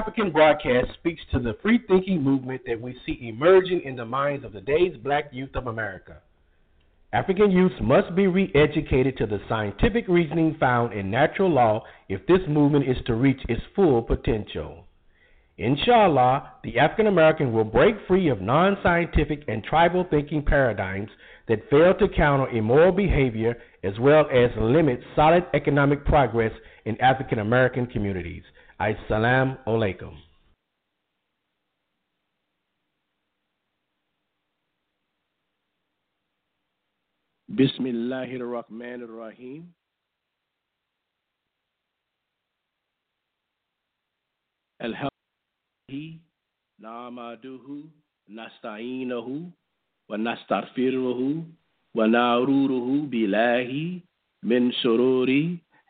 African broadcast speaks to the free thinking movement that we see emerging in the minds of today's black youth of America. African youths must be re educated to the scientific reasoning found in natural law if this movement is to reach its full potential. Inshallah, the African American will break free of non scientific and tribal thinking paradigms that fail to counter immoral behavior as well as limit solid economic progress in African American communities. السلام عليكم. بسم الله الرحمن الرحيم. الحمد نعمده نستعينه ونستغفره ونعروره بالله من شرور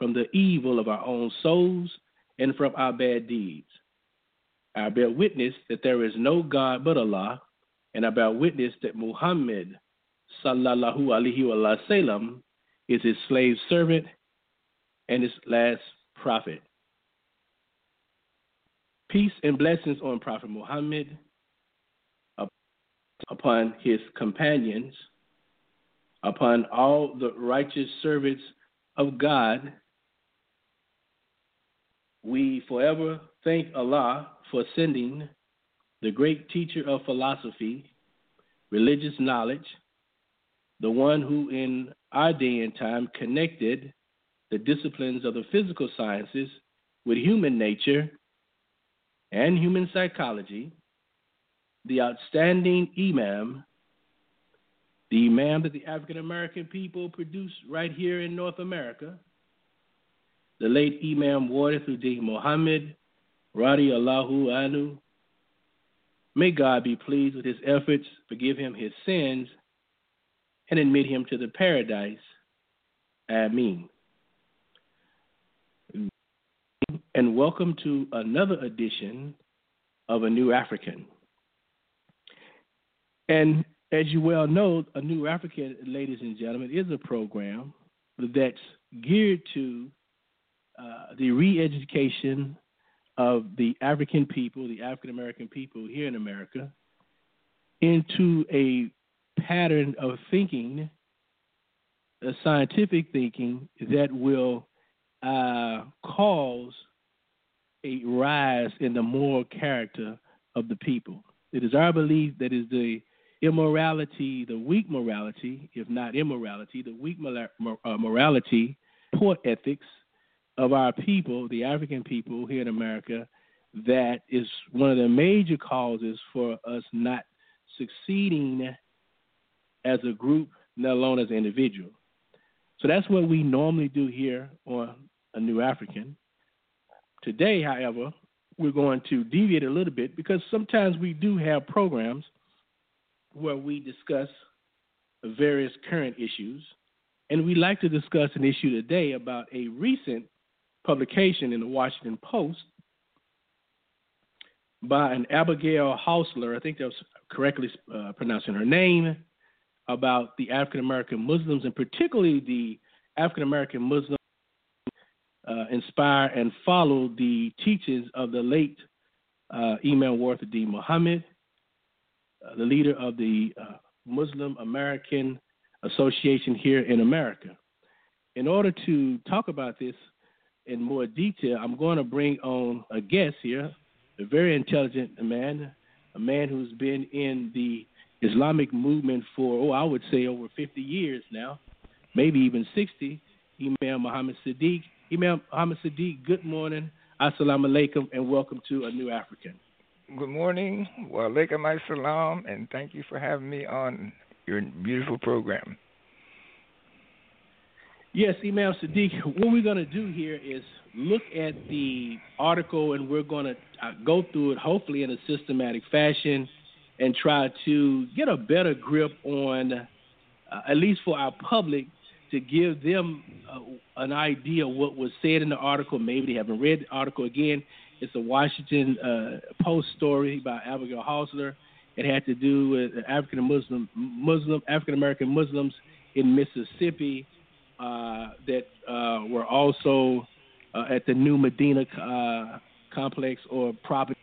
from the evil of our own souls and from our bad deeds. I bear witness that there is no God but Allah, and I bear witness that Muhammad sallallahu alaihi wasallam is his slave servant and his last prophet. Peace and blessings on Prophet Muhammad, upon his companions, upon all the righteous servants of God we forever thank Allah for sending the great teacher of philosophy, religious knowledge, the one who in our day and time connected the disciplines of the physical sciences with human nature and human psychology, the outstanding Imam, the Imam that the African American people produced right here in North America the late Imam Warithuddin Muhammad, Radi Allahu Anu. May God be pleased with his efforts, forgive him his sins, and admit him to the paradise. Ameen. And welcome to another edition of A New African. And as you well know, A New African, ladies and gentlemen, is a program that's geared to uh, the re-education of the African people, the African American people here in America, into a pattern of thinking, a scientific thinking that will uh, cause a rise in the moral character of the people. It is our belief that is the immorality, the weak morality, if not immorality, the weak uh, morality, poor ethics, of our people, the African people here in America, that is one of the major causes for us not succeeding as a group, let alone as an individual. So that's what we normally do here on A New African. Today, however, we're going to deviate a little bit because sometimes we do have programs where we discuss various current issues. And we'd like to discuss an issue today about a recent publication in the Washington Post by an Abigail Hausler, I think that was correctly uh, pronouncing her name, about the African American Muslims and particularly the African American Muslims uh, inspire and follow the teachings of the late uh, Imam Warithuddin Muhammad, uh, the leader of the uh, Muslim American Association here in America. In order to talk about this, in more detail, I'm going to bring on a guest here, a very intelligent man, a man who's been in the Islamic movement for, oh, I would say over 50 years now, maybe even 60, Imam Muhammad Siddeeq. Imam Muhammad Siddeeq, good morning, assalamu alaikum, and welcome to A New African. Good morning, wa alaikum assalam, and thank you for having me on your beautiful program. Yes, Imam Siddeeq. What we're going to do here is look at the article, and we're going to uh, go through it, hopefully in a systematic fashion, and try to get a better grip on, uh, at least for our public, to give them uh, an idea what was said in the article. Maybe they haven't read the article again. It's a Washington uh, Post story by Abigail Haussler. It had to do with African Muslim Muslim African American Muslims in Mississippi that uh, were also uh, at the New Medina uh, complex or property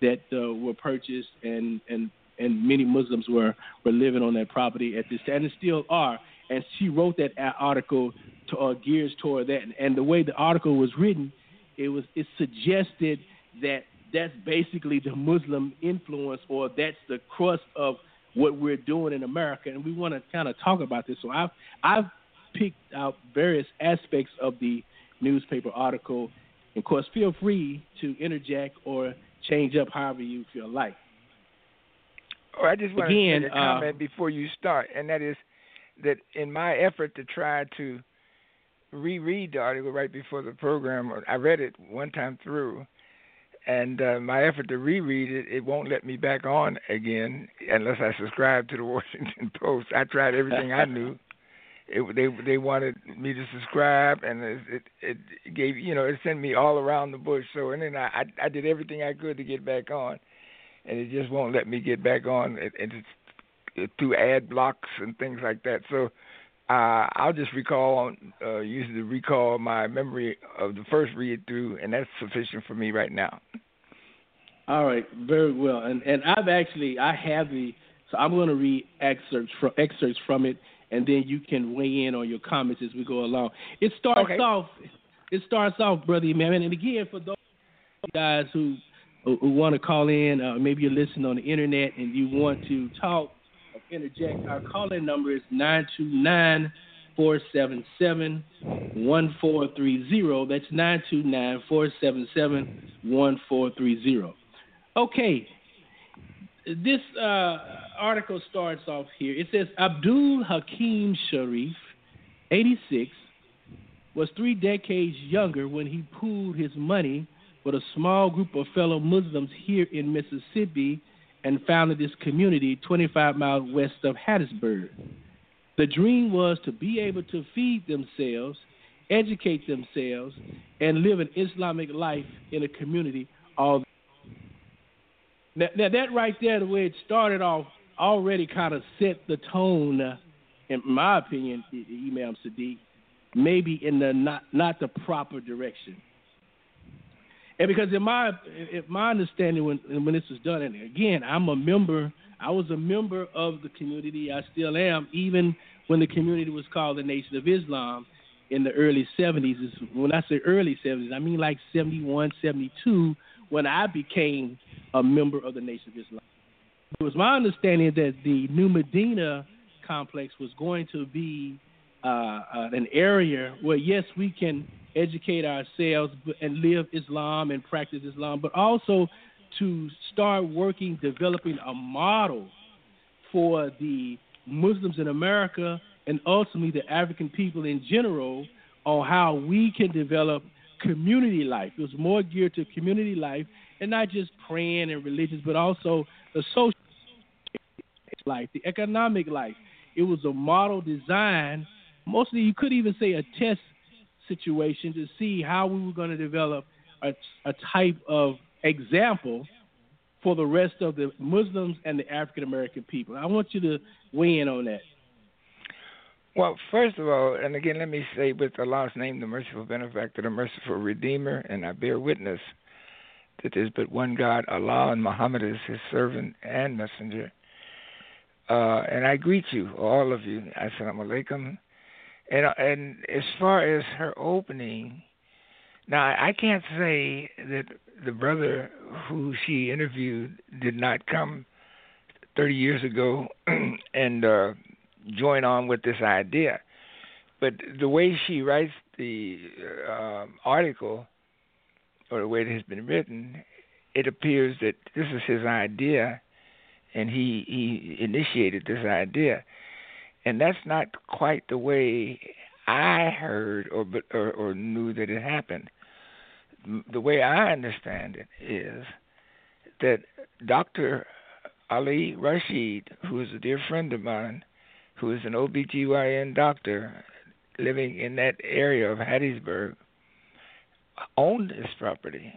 that uh, were purchased and and and many Muslims were were living on that property at this time and still are. And she wrote that article to, uh, gears toward that. And, and the way the article was written, it was it suggested that that's basically the Muslim influence or that's the crust of what we're doing in America. And we want to kind of talk about this. So I've I've picked out various aspects of the newspaper article. Of course, feel free to interject or change up however you feel like. Oh, I just want Again, to make a comment uh, before you start, and that is that in my effort to try to reread the article right before the program, I read it one time through, and uh, my effort to reread it, it won't let me back on again unless I subscribe to the Washington Post. I tried everything I knew. It, they they wanted me to subscribe, and it, it it gave you know it sent me all around the bush. So and then I I, I did everything I could to get back on, and it just won't let me get back on. It, it's through ad blocks and things like that. So uh, I'll just recall, uh, use the recall my memory of the first read through, and that's sufficient for me right now. All right, very well. And and I've actually I have the so I'm going to read excerpts from excerpts from it, and then you can weigh in on your comments as we go along. It starts okay. off. It starts off, brother man. And again, for those guys who who want to call in, uh, maybe you're listening on the internet and you want to talk interject, our call-in number is 929 477 1430. That's 929 477 1430. Okay. This uh, article starts off here. It says Abdul Hakim Sharif, 86, was three decades younger when he pooled his money with a small group of fellow Muslims here in Mississippi and founded this community 25 miles west of Hattiesburg. The dream was to be able to feed themselves, educate themselves, and live an Islamic life in a community. All now, now that right there, the way it started off, already kind of set the tone, in my opinion, Imam Siddeeq, maybe in the not not the proper direction. And because in my in my understanding, when when this was done, and again, I'm a member. I was a member of the community. I still am, even when the community was called the Nation of Islam in the early 70s. When I say early 70s, I mean like 71, 72, when I became a member of the Nation of Islam. It was my understanding that the New Medina complex was going to be uh, uh, an area where, yes, we can educate ourselves and live Islam and practice Islam, but also to start working, developing a model for the Muslims in America and ultimately the African people in general on how we can develop community life. It was more geared to community life and not just praying and religious, but also the social life, the economic life. It was a model design. Mostly, you could even say a test situation to see how we were going to develop a, a type of example for the rest of the Muslims and the African American people. I want you to weigh in on that. Well, first of all, and again, let me say with Allah's name, the merciful benefactor, the merciful redeemer, and I bear witness that there's but one God, Allah, and Muhammad is his servant and messenger. Uh, and I greet you, all of you. Assalamu alaikum. And and as far as her opening, now I can't say that the brother who she interviewed did not come 30 years ago and uh, join on with this idea, but the way she writes the uh, article or the way it has been written, it appears that this is his idea, and he he initiated this idea and that's not quite the way I heard or or, or knew that it happened. The way I understand it is that Dr. Ali Rashid, who is a dear friend of mine, who is an OBGYN doctor living in that area of Hattiesburg, owned this property.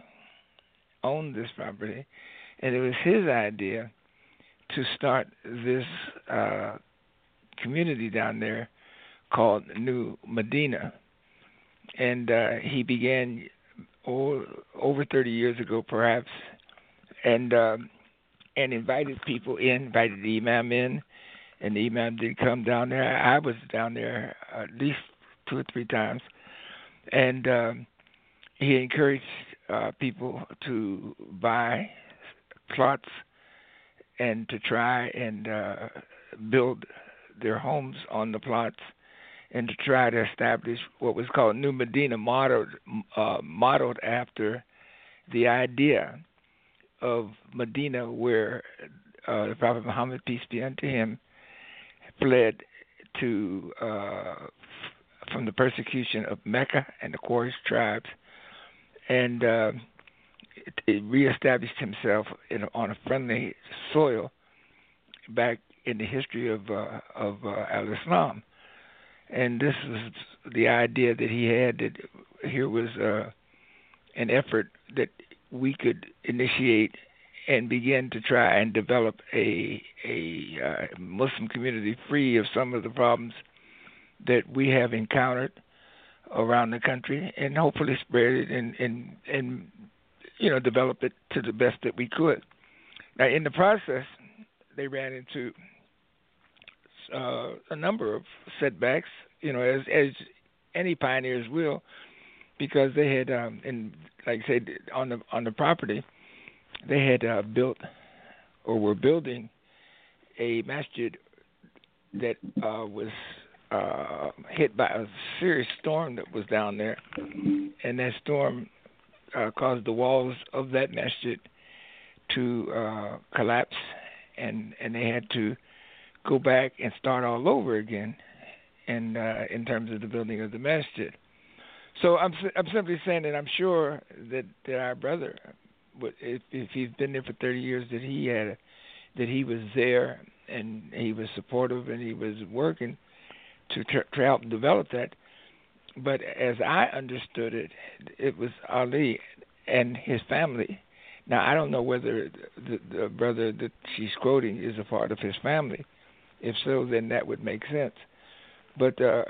Owned this property. And it was his idea to start this uh, community down there called New Medina. And uh, he began over 30 years ago, perhaps, and um, and invited people in, invited the imam in, and the imam did come down there. I was down there at least two or three times, and um, he encouraged uh, people to buy plots and to try and uh, build their homes on the plots and to try to establish what was called New Medina, modeled uh, modeled after the idea of Medina, where uh, the Prophet Muhammad, peace be unto him, fled to uh, from the persecution of Mecca and the Quraysh tribes, and uh, reestablished himself in, on a friendly soil back in the history of uh, of uh, Al Islam, and this was the idea that he had that here was uh, an effort that we could initiate and begin to try and develop a a uh, Muslim community free of some of the problems that we have encountered around the country, and hopefully spread it and and and you know develop it to the best that we could. Now, in the process, they ran into uh, a number of setbacks, you know, as as any pioneers will, because they had, um, and like I said, on the on the property, they had uh, built or were building a masjid that uh, was uh, hit by a serious storm that was down there, and that storm uh, caused the walls of that masjid to uh, collapse, and and they had to go back and start all over again, and uh, in terms of the building of the masjid. So I'm I'm simply saying that I'm sure that, that our brother, if if he's been there for 30 years, that he had, that he was there and he was supportive and he was working to, to help develop that. But as I understood it, it was Ali and his family. Now I don't know whether the, the brother that she's quoting is a part of his family. If so, then that would make sense. But uh,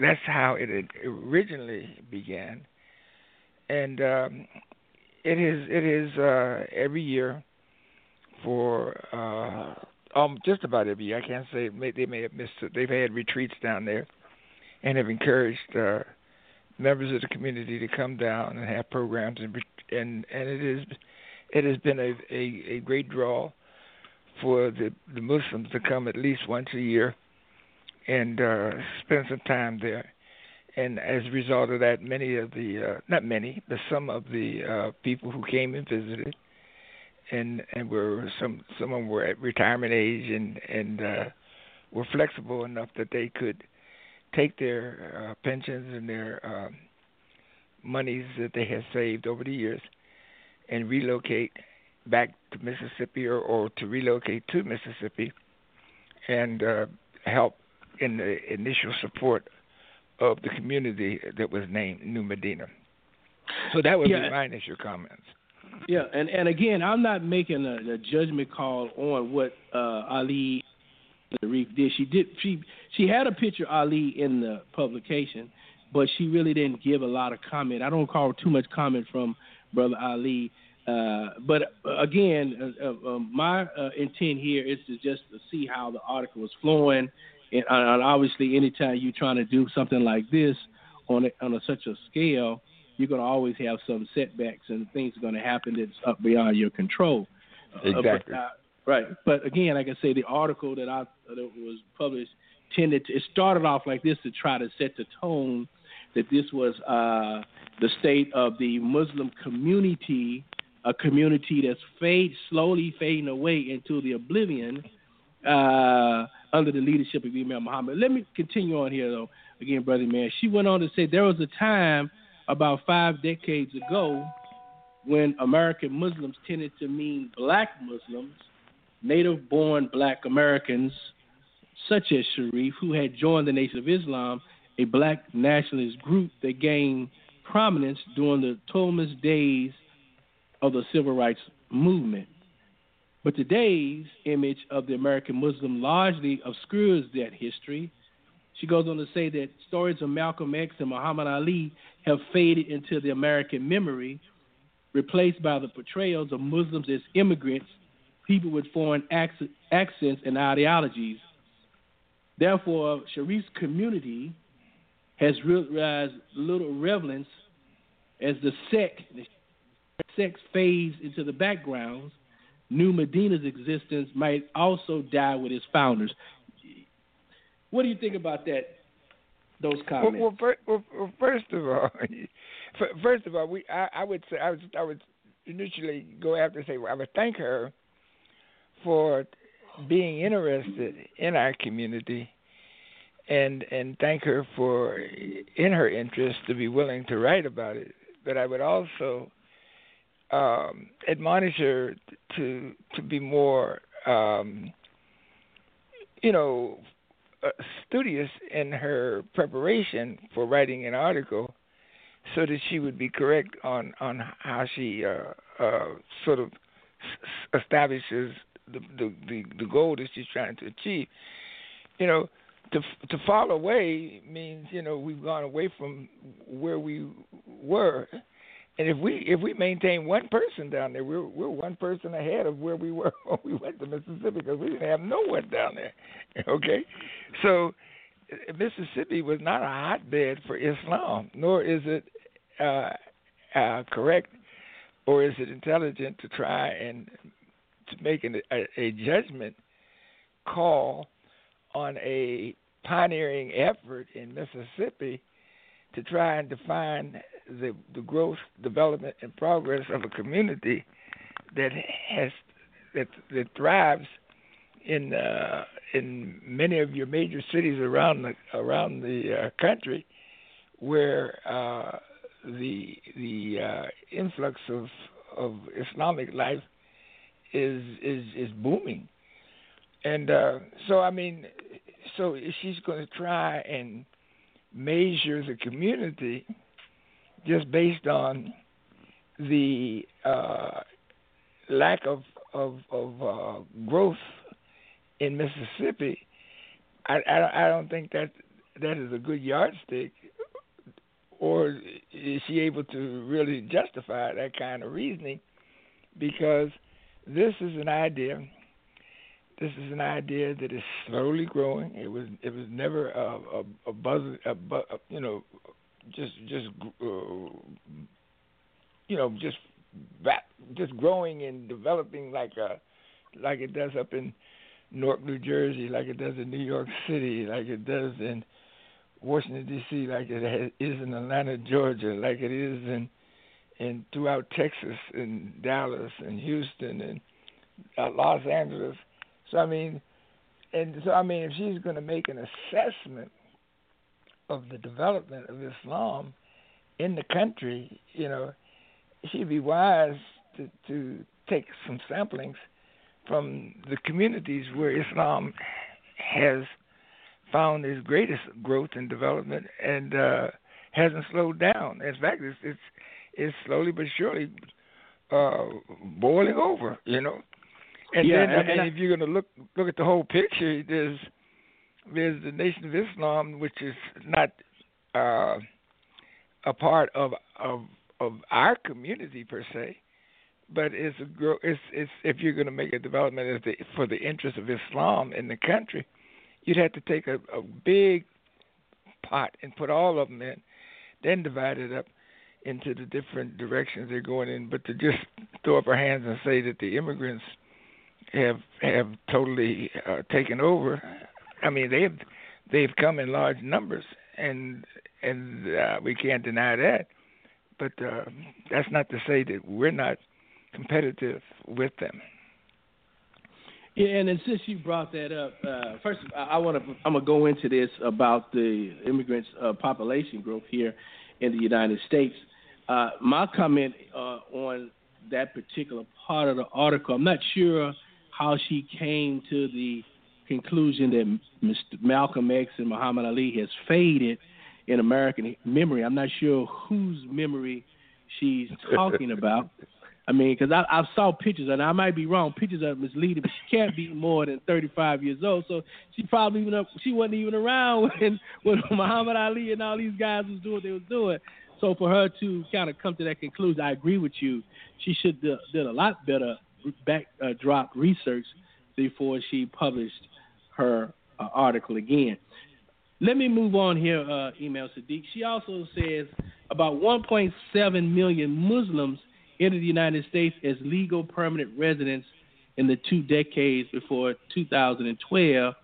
that's how it originally began, and um, it is it is uh, every year for uh, um, just about every year. I can't say they may have missed it. They've had retreats down there, and have encouraged uh, members of the community to come down and have programs, and and and it is it has been a a, a great draw for the the Muslims to come at least once a year and uh, spend some time there. And as a result of that, many of the uh, not many, but some of the uh, people who came and visited and and were some some of them were at retirement age and and uh, were flexible enough that they could take their uh, pensions and their um, monies that they had saved over the years and relocate back to Mississippi or, or to relocate to Mississippi and uh, help in the initial support of the community that was named New Medina. So that would yeah. be my initial comments. Yeah, and and again, I'm not making a, a judgment call on what uh, Ali Reef did. She did she she had a picture of Ali in the publication, but she really didn't give a lot of comment. I don't call too much comment from Brother Ali. Uh, but uh, again, uh, uh, um, my uh, intent here is to just to see how the article was flowing, and, and obviously, anytime you're trying to do something like this on a, on a, such a scale, you're going to always have some setbacks and things are going to happen that's up beyond your control. Uh, exactly. Uh, but, right. But again, like I say, the article that I that was published tended to, it started off like this to try to set the tone that this was uh, the state of the Muslim community, a community that's fade slowly fading away into the oblivion. Uh, under the leadership of Imam Muhammad. Let me continue on here, though. Again, brother man, she went on to say there was a time about five decades ago when American Muslims tended to mean black Muslims, native born black Americans, such as Sharif, who had joined the Nation of Islam, a black nationalist group that gained prominence during the tumultuous days of the civil rights movement. But today's image of the American Muslim largely obscures that history. She goes on to say that stories of Malcolm X and Muhammad Ali have faded into the American memory, replaced by the portrayals of Muslims as immigrants, people with foreign accents and ideologies. Therefore, Sharif's community has realized little relevance as the sect, the sex fades into the background. New Medina's existence might also die with its founders. What do you think about that? Those comments. Well, well, first of all, first of all, we I, I would say I was I would initially go after and say well, I would thank her for being interested in our community and and thank her for in her interest to be willing to write about it but I would also um, admonish her to to be more um, you know studious in her preparation for writing an article so that she would be correct on on how she uh, uh, sort of s- establishes the, the the the goal that she's trying to achieve. You know, to to fall away means you know we've gone away from where we were, and if we if we maintain one person down there, we're we're one person ahead of where we were when we went to Mississippi because we didn't have no one down there. Okay, so Mississippi was not a hotbed for Islam, nor is it uh, uh, correct or is it intelligent to try and to make an, a, a judgment call on a pioneering effort in Mississippi to try and define the the growth, development, and progress of a community that has that that thrives in uh, in many of your major cities around the around the uh, country, where uh, the the uh, influx of of Islamic life is is is booming, and uh, so I mean, so she's going to try and measure the community just based on the uh, lack of of, of uh, growth in Mississippi, I, I, I don't think that that is a good yardstick. Or is she able to really justify that kind of reasoning? Because this is an idea this is an idea that is slowly growing. It was it was never a a, a buzz a, a you know just just uh, you know just just growing and developing like a like it does up in Newark, New Jersey, like it does in New York City, like it does in Washington D.C., like it is in Atlanta, Georgia, like it is in in throughout Texas and Dallas and Houston and uh, Los Angeles so I mean, and so I mean, if she's going to make an assessment of the development of Islam in the country, you know, she'd be wise to to take some samplings from the communities where Islam has found its greatest growth and development and uh, hasn't slowed down. In fact, it's it's, it's slowly but surely uh, boiling over. You know, and yeah, then, I mean, if you're going to look look at the whole picture, there's there's the Nation of Islam, which is not uh, a part of of of our community per se, but it's a grow. it's it's if you're going to make a development the, for the interest of Islam in the country, you'd have to take a, a big pot and put all of them in, then divide it up into the different directions they're going in. But to just throw up our hands and say that the immigrants have have totally uh, taken over. I mean, they've they've come in large numbers, and and uh, we can't deny that. But uh, that's not to say that we're not competitive with them. Yeah, and since you brought that up, uh, first I, want to I'm gonna go into this about the immigrants uh, population growth here in the United States. Uh, my comment uh, on that particular part of the article, I'm not sure how she came to the conclusion that Mr. Malcolm X and Muhammad Ali has faded in American memory. I'm not sure whose memory she's talking about. I mean, because I, I saw pictures, and I might be wrong. Pictures are misleading, but she can't be more than 35 years old. So she probably even she wasn't even around when when Muhammad Ali and all these guys was doing what they was doing. So for her to kind of come to that conclusion, I agree with you. She should do, did a lot better backdrop uh, research before she published her uh, article again. Let me move on here, uh, Imam Siddeeq. She also says about 1.7 million Muslims entered the United States as legal permanent residents in the two decades before 2012,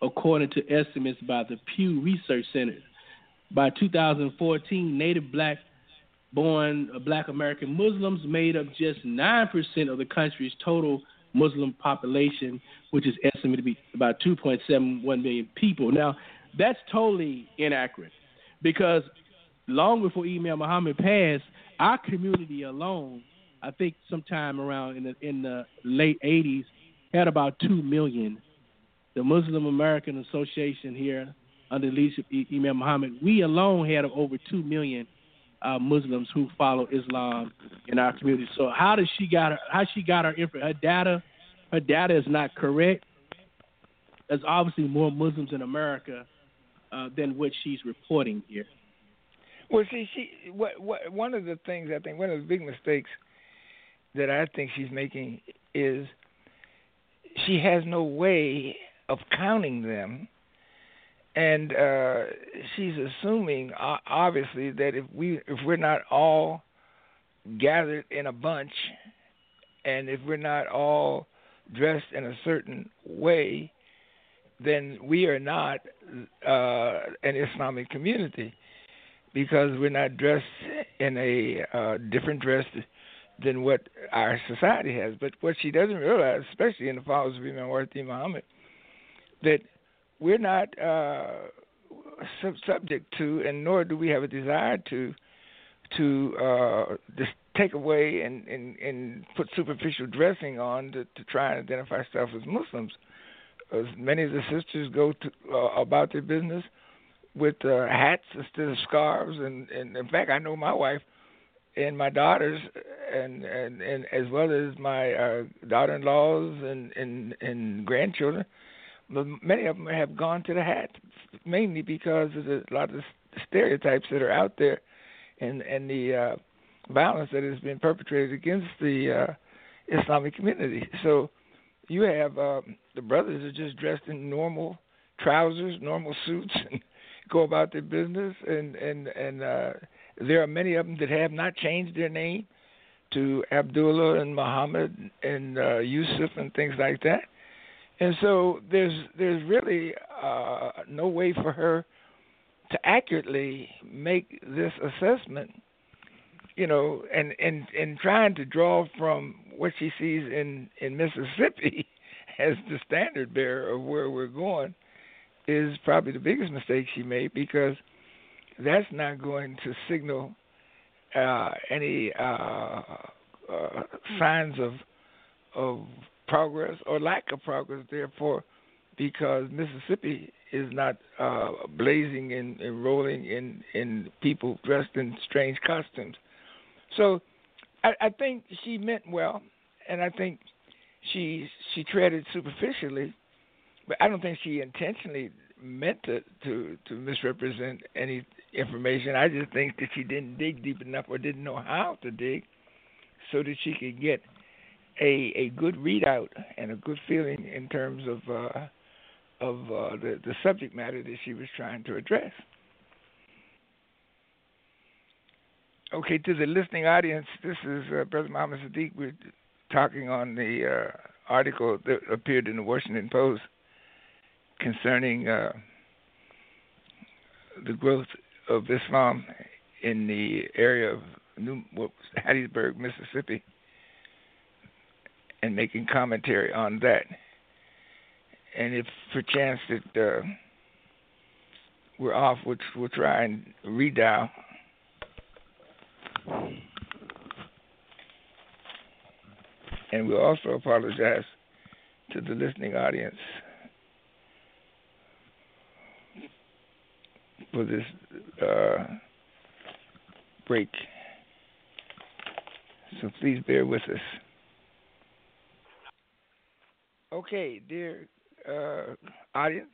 according to estimates by the Pew Research Center. By 2014, native black born black American Muslims made up just 9% of the country's total Muslim population, which is estimated to be about 2.71 million people. Now, that's totally inaccurate because long before Imam Muhammad passed, our community alone, I think sometime around in the, in the late 80s, had about 2 million. The Muslim American Association here, under the leadership of Imam Muhammad, we alone had over 2 million uh, Muslims who follow Islam in our community. So how does she got her, how she got her info? Her data, her data is not correct. There's obviously more Muslims in America uh, than what she's reporting here. Well, see, she what what one of the things I think one of the big mistakes that I think she's making is she has no way of counting them, and uh, she's assuming uh, obviously that if we if we're not all gathered in a bunch, and if we're not all dressed in a certain way, then we are not uh, an Islamic community because we're not dressed in a uh, different dress than what our society has. But what she doesn't realize, especially in the followers of Imam Muhammad, that we're not uh, sub- subject to, and nor do we have a desire to, to uh, just take away and, and, and put superficial dressing on to, to try and identify ourselves as Muslims. As many of the sisters go to, uh, about their business with uh, hats instead of scarves, and, and in fact, I know my wife and my daughters, and and, and as well as my uh, daughter-in-laws and, and and grandchildren. But many of them have gone to the hat, mainly because of the, a lot of stereotypes that are out there, and and the uh, violence that has been perpetrated against the uh, Islamic community. So you have um, the brothers are just dressed in normal trousers, normal suits, and go about their business, and and and uh, there are many of them that have not changed their name to Abdullah and Muhammad and uh, Yusuf and things like that. And so there's there's really uh, no way for her to accurately make this assessment, you know, and and and trying to draw from what she sees in in Mississippi as the standard bearer of where we're going is probably the biggest mistake she made because that's not going to signal uh, any uh, uh, signs of of progress or lack of progress. Therefore, because Mississippi is not uh, blazing and, and rolling in in people dressed in strange costumes. So, I, I think she meant well, and I think she she treaded superficially but I don't think she intentionally meant to to to misrepresent any information. I just think that she didn't dig deep enough or didn't know how to dig, so that she could get a a good readout and a good feeling in terms of uh, of uh, the the subject matter that she was trying to address. Okay, to the listening audience, this is uh, Brother Muhammad Siddeeq. We're talking on the uh, article that appeared in the Washington Post concerning uh, the growth of Islam in the area of New Hattiesburg, Mississippi, and making commentary on that. and if perchance that uh, we're off, we'll, we'll try and redial. And we'll also apologize to the listening audience for this uh, break. So please bear with us. Okay, dear uh, audience,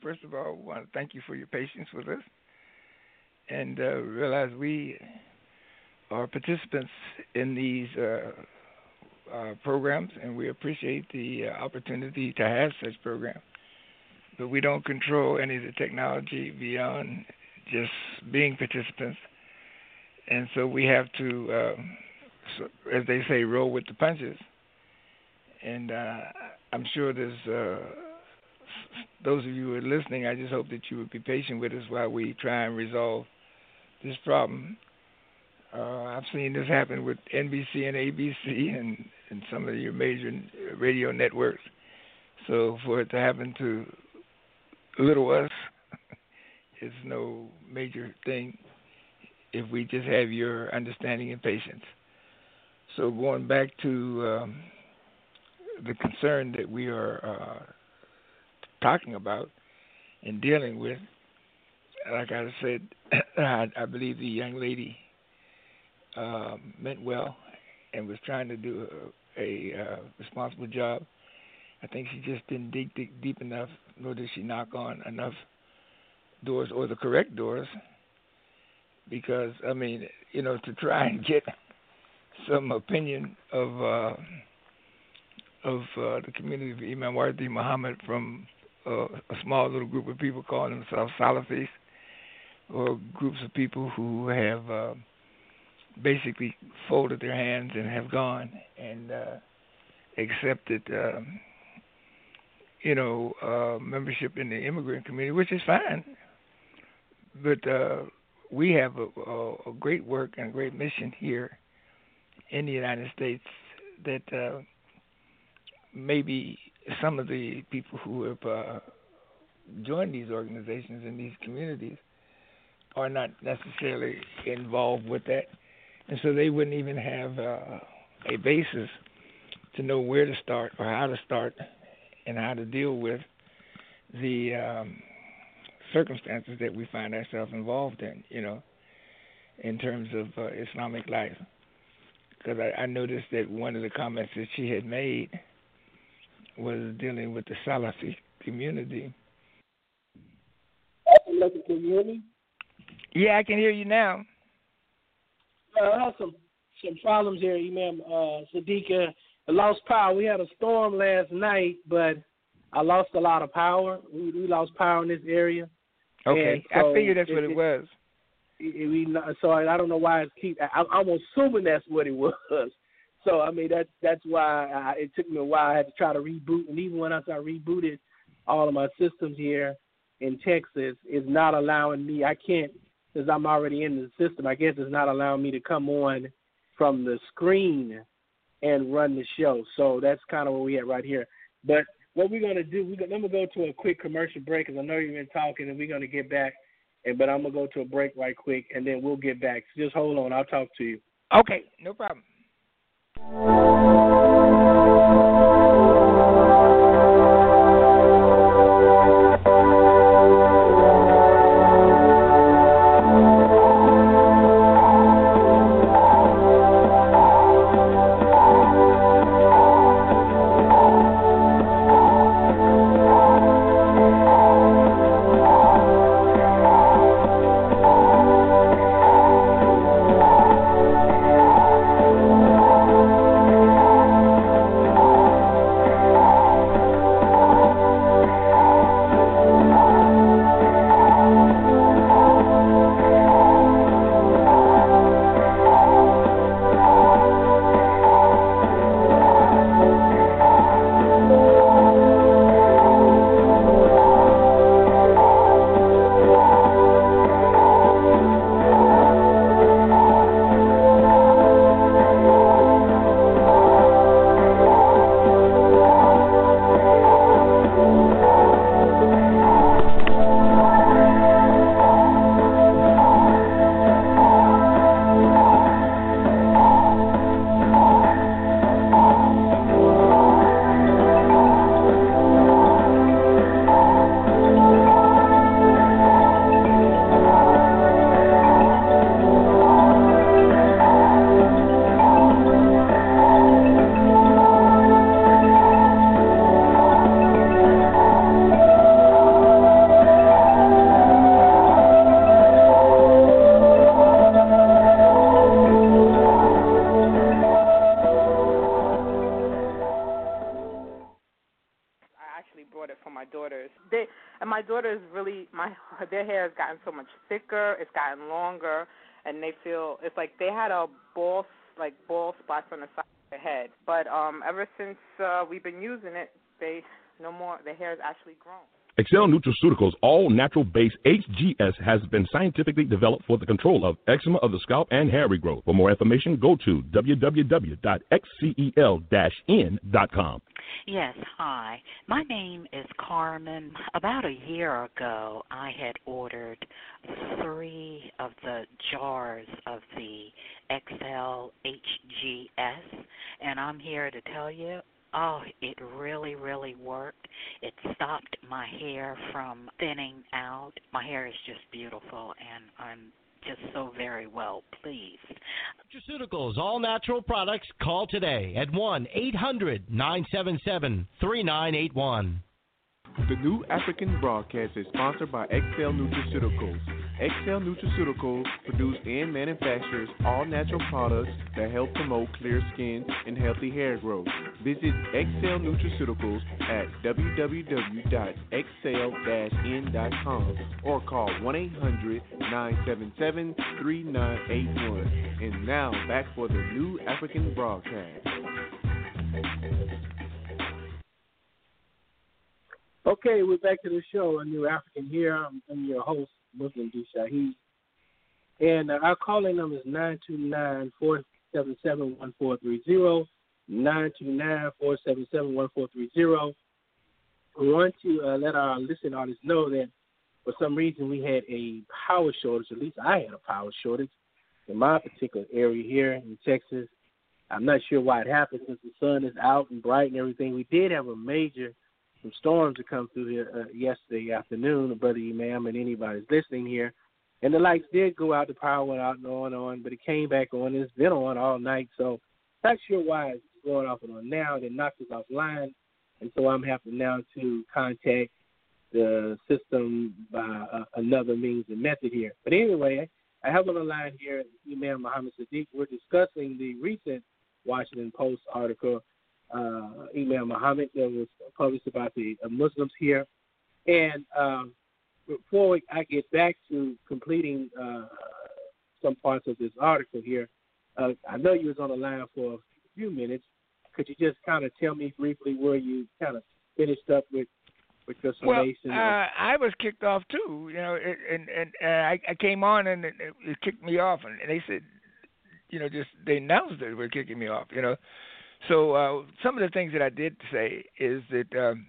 first of all, I want to thank you for your patience with us and uh, realize we are participants in these uh, uh programs and we appreciate the uh, opportunity to have such programs. But we don't control any of the technology beyond just being participants. And so we have to, um, so, as they say, roll with the punches. And uh, I'm sure there's uh, those of you who are listening. I just hope that you would be patient with us while we try and resolve this problem. Uh, I've seen this happen with NBC and ABC and, and some of your major radio networks. So for it to happen to little us is no major thing if we just have your understanding and patience. So going back to um, the concern that we are uh, talking about and dealing with, like I said, I, I, believe the young lady uh, meant well and was trying to do a, a uh, responsible job. I think she just didn't dig, dig deep enough, nor did she knock on enough doors or the correct doors. Because I mean, you know, to try and get some opinion of uh, of uh, the community of Imam Wardi Muhammad from uh, a small little group of people calling themselves Salafis, or groups of people who have uh, basically folded their hands and have gone and uh, accepted. Um, you know, uh, membership in the immigrant community, which is fine. But uh, we have a, a, a great work and a great mission here in the United States that uh, maybe some of the people who have uh, joined these organizations in these communities are not necessarily involved with that, and so they wouldn't even have uh, a basis to know where to start or how to start and how to deal with the um, circumstances that we find ourselves involved in, you know, in terms of uh, Islamic life. Because I, I noticed that one of the comments that she had made was dealing with the Salafi community. Can you hear me? Yeah, I can hear you now. Uh, I have some some problems here, Imam uh, Sadiqa. I lost power. We had a storm last night, but I lost a lot of power. We, we lost power in this area. Okay, so I figured that's it, what it, it was. It, we so I, I don't know why it's keep. I, I'm assuming that's what it was. So I mean that's that's why I, it took me a while. I had to try to reboot, and even when I I rebooted all of my systems here in Texas, is not allowing me. I can't because I'm already in the system. I guess it's not allowing me to come on from the screen and run the show. So that's kind of where we at right here. But what we're gonna do, we're gonna, I'm gonna go to a quick commercial break because I know you've been talking, and we're gonna get back. And but I'm gonna go to a break right quick, and then we'll get back. So just hold on, I'll talk to you. Okay, no problem. Bought My daughters really my their hair has gotten so much thicker. It's gotten longer, and they feel it's like they had a ball like ball spots on the side of their head. But um, ever since uh, we've been using it, they no more. The hair has actually grown. Excel Nutraceuticals All Natural Base HGS has been scientifically developed for the control of eczema of the scalp and hair regrowth. For more information, go to www.xcel-n.com. Yes, hi. My name is Carmen. About a year ago, I had ordered three of the jars of the XL HGS, and I'm here to tell you Oh, it really, really worked. It stopped my hair from thinning out. My hair is just beautiful, and I'm just so very well pleased. Nutraceuticals, all natural products. Call today at 1 800 977 3981. The new African broadcast is sponsored by Excel Nutraceuticals. Excel Nutraceuticals produces and manufactures all natural products that help promote clear skin and healthy hair growth. Visit Excel Nutraceuticals at www.excel-n.com or call 1-800-977-3981. And now back for the new African broadcast. Okay, we're back to the show. A new African here. I'm, I'm your host, Muslim D. Shaheed. And uh, our calling number is 929 477 1430. 929 477 1430. We want to uh, let our listening audience know that for some reason we had a power shortage. At least I had a power shortage in my particular area here in Texas. I'm not sure why it happened since the sun is out and bright and everything. We did have a major some storms that come through here uh, yesterday afternoon, Brother Imam and anybody's listening here. And the lights did go out, the power went out and on and on, but it came back on. It's been on all night, so not sure why it's going off and on now. They knocked us offline, and so I'm having now to contact the system by uh, another means and method here. But anyway, I have on the line here Imam Muhammad Siddeeq. We're discussing the recent Washington Post article uh, Imam Muhammad that was published about the uh, Muslims here. And um, before I get back to completing uh, some parts of this article here, uh, I know you was on the line for a few minutes. Could you just kind of tell me briefly where you kind of finished up with with your summation? Well, uh, I was kicked off too, you know, and and, and I, I came on and it, it kicked me off, and they said, you know, just they announced that they were kicking me off, you know. So uh, some of the things that I did say is that um,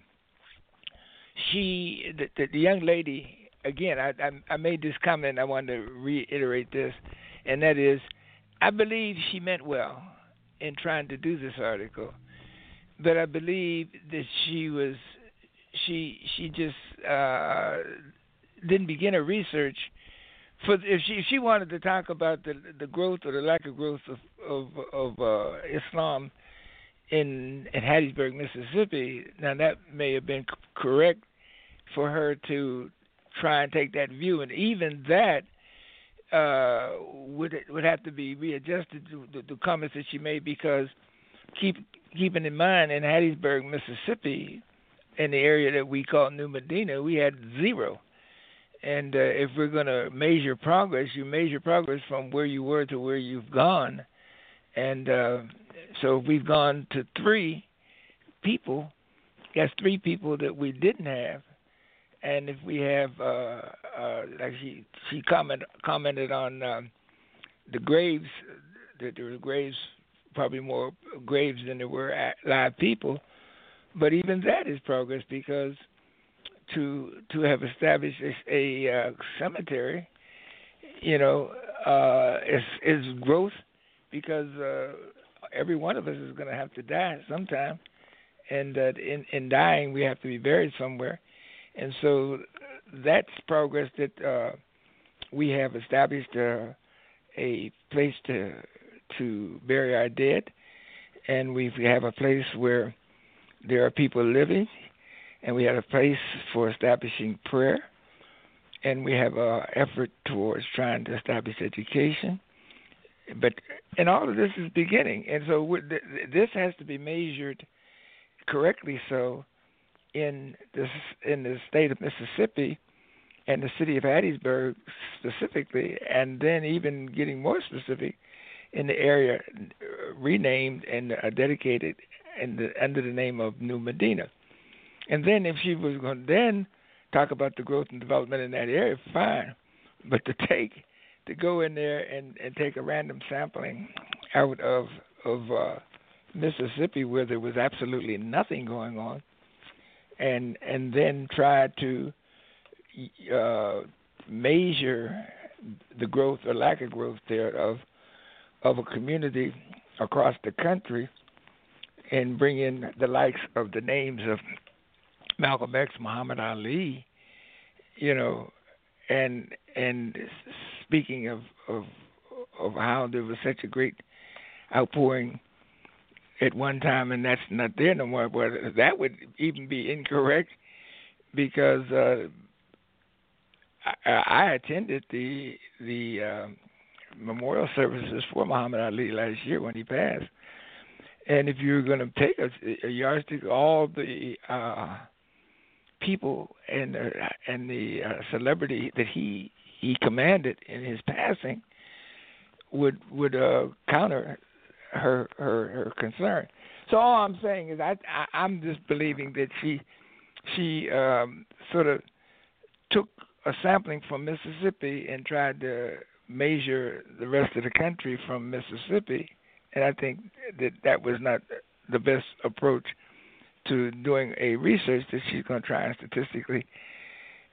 she, the, the, young lady, again, I, I, I made this comment. I wanted to reiterate this, and that is, I believe she meant well in trying to do this article, but I believe that she was, she she just uh, didn't begin her research. For if she if she wanted to talk about the the growth or the lack of growth of of, of uh, Islam in in Hattiesburg, Mississippi. Now that may have been correct for her to try and take that view, and even that uh, would would have to be readjusted to the, the comments that she made because keep keeping in mind in Hattiesburg, Mississippi, in the area that we call New Medina, we had zero. And uh, if we're going to measure progress, you measure progress from where you were to where you've gone. And uh, so we've gone to three people. That's three people that we didn't have. And if we have, uh, uh, like she she comment, commented on um, the graves, that there were graves, probably more graves than there were live people. But even that is progress because to to have established a, a uh, cemetery, you know, uh, is is growth because uh, every one of us is going to have to die sometime, and uh, in in dying we have to be buried somewhere, and so that's progress that uh, we have established uh, a place to to bury our dead, and we have a place where there are people living, and we have a place for establishing prayer, and we have an effort towards trying to establish education but and all of this is beginning, and so this has to be measured correctly. So in this in the state of Mississippi and the city of Hattiesburg specifically, and then even getting more specific in the area renamed and dedicated the, under the name of New Medina. And then if she was going to then talk about the growth and development in that area, fine. But to take to go in there and, and take a random sampling out of of uh, Mississippi where there was absolutely nothing going on, and and then try to uh, measure the growth or lack of growth there of of a community across the country and bring in the likes of the names of Malcolm X, Muhammad Ali, you know, and and speaking of of of how there was such a great outpouring at one time and that's not there no more, but that would even be incorrect because uh, I, I attended the the uh, memorial services for Muhammad Ali last year when he passed. And if you're going to take a, a yardstick, all the uh, people and uh, and the uh, celebrity that he he commanded in his passing would would uh, counter her her her concern. So all I'm saying is I, I I'm just believing that she she um, sort of took a sampling from Mississippi and tried to measure the rest of the country from Mississippi, and I think that that was not the best approach to doing a research that she's going to try and statistically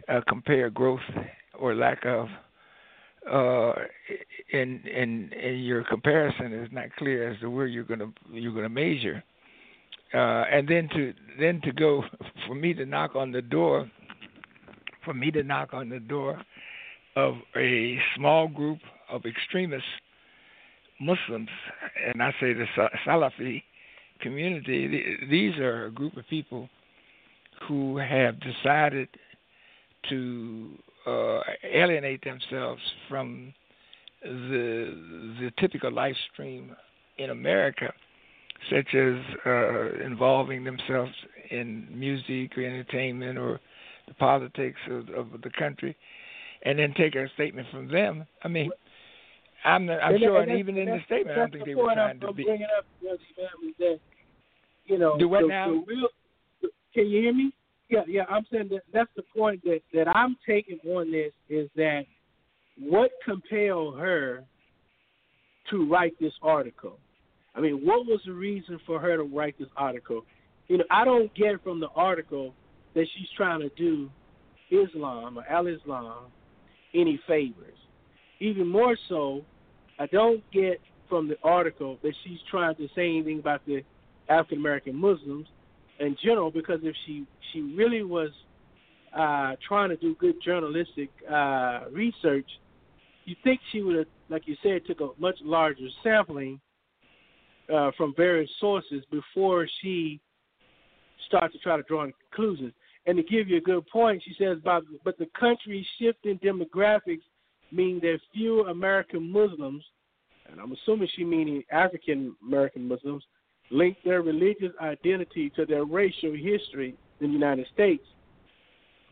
uh, compare growth or lack of. Uh, in in in your comparison is not clear as to where you're going to you're to measure, uh, and then to then to go for me to knock on the door, for me to knock on the door of a small group of extremist Muslims, and I say the Salafi community, these are a group of people who have decided to uh, alienate themselves from the the typical life stream in America, such as uh, involving themselves in music or entertainment or the politics of, of the country, and then take a statement from them. I mean, I'm not, I'm and sure, and, even in the statement, I don't think the they were trying I'm, to be. Bringing up, you know, do what the, now? The real, can you hear me? Yeah, yeah. I'm saying that that's the point that that I'm taking on this is that what compelled her to write this article? I mean, what was the reason for her to write this article? You know, I don't get from the article that she's trying to do Islam or Al Islam any favors. Even more so, I don't get from the article that she's trying to say anything about the African American Muslims in general, because if she she really was uh, trying to do good journalistic uh, research, you think she would have, like you said, took a much larger sampling uh, from various sources before she started to try to draw conclusions. And to give you a good point, she says about but the country's shifting demographics mean that fewer American Muslims, and I'm assuming she meaning African American Muslims, link their religious identity to their racial history in the United States.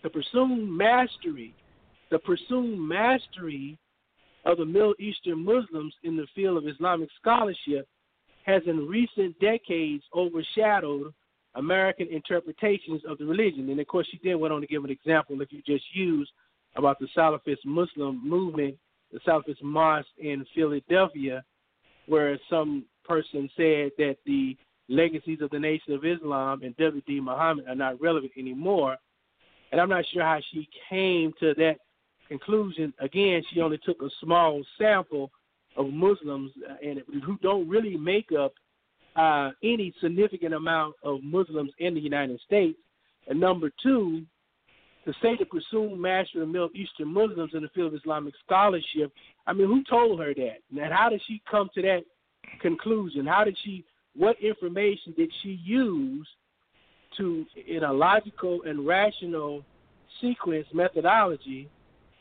The presumed mastery, the presumed mastery of the Middle Eastern Muslims in the field of Islamic scholarship has in recent decades overshadowed American interpretations of the religion. And of course, she then went on to give an example that you just used about the Salafist Muslim movement, the Salafist mosque in Philadelphia, where some person said that the legacies of the Nation of Islam and W.D. Muhammad are not relevant anymore. And I'm not sure how she came to that conclusion. Again, she only took a small sample of Muslims uh, and who don't really make up uh, any significant amount of Muslims in the United States. And number two, to say the presumed master of Middle Eastern Muslims in the field of Islamic scholarship, I mean, who told her that? And how did she come to that conclusion? How did she, what information did she use to, in a logical and rational sequence methodology,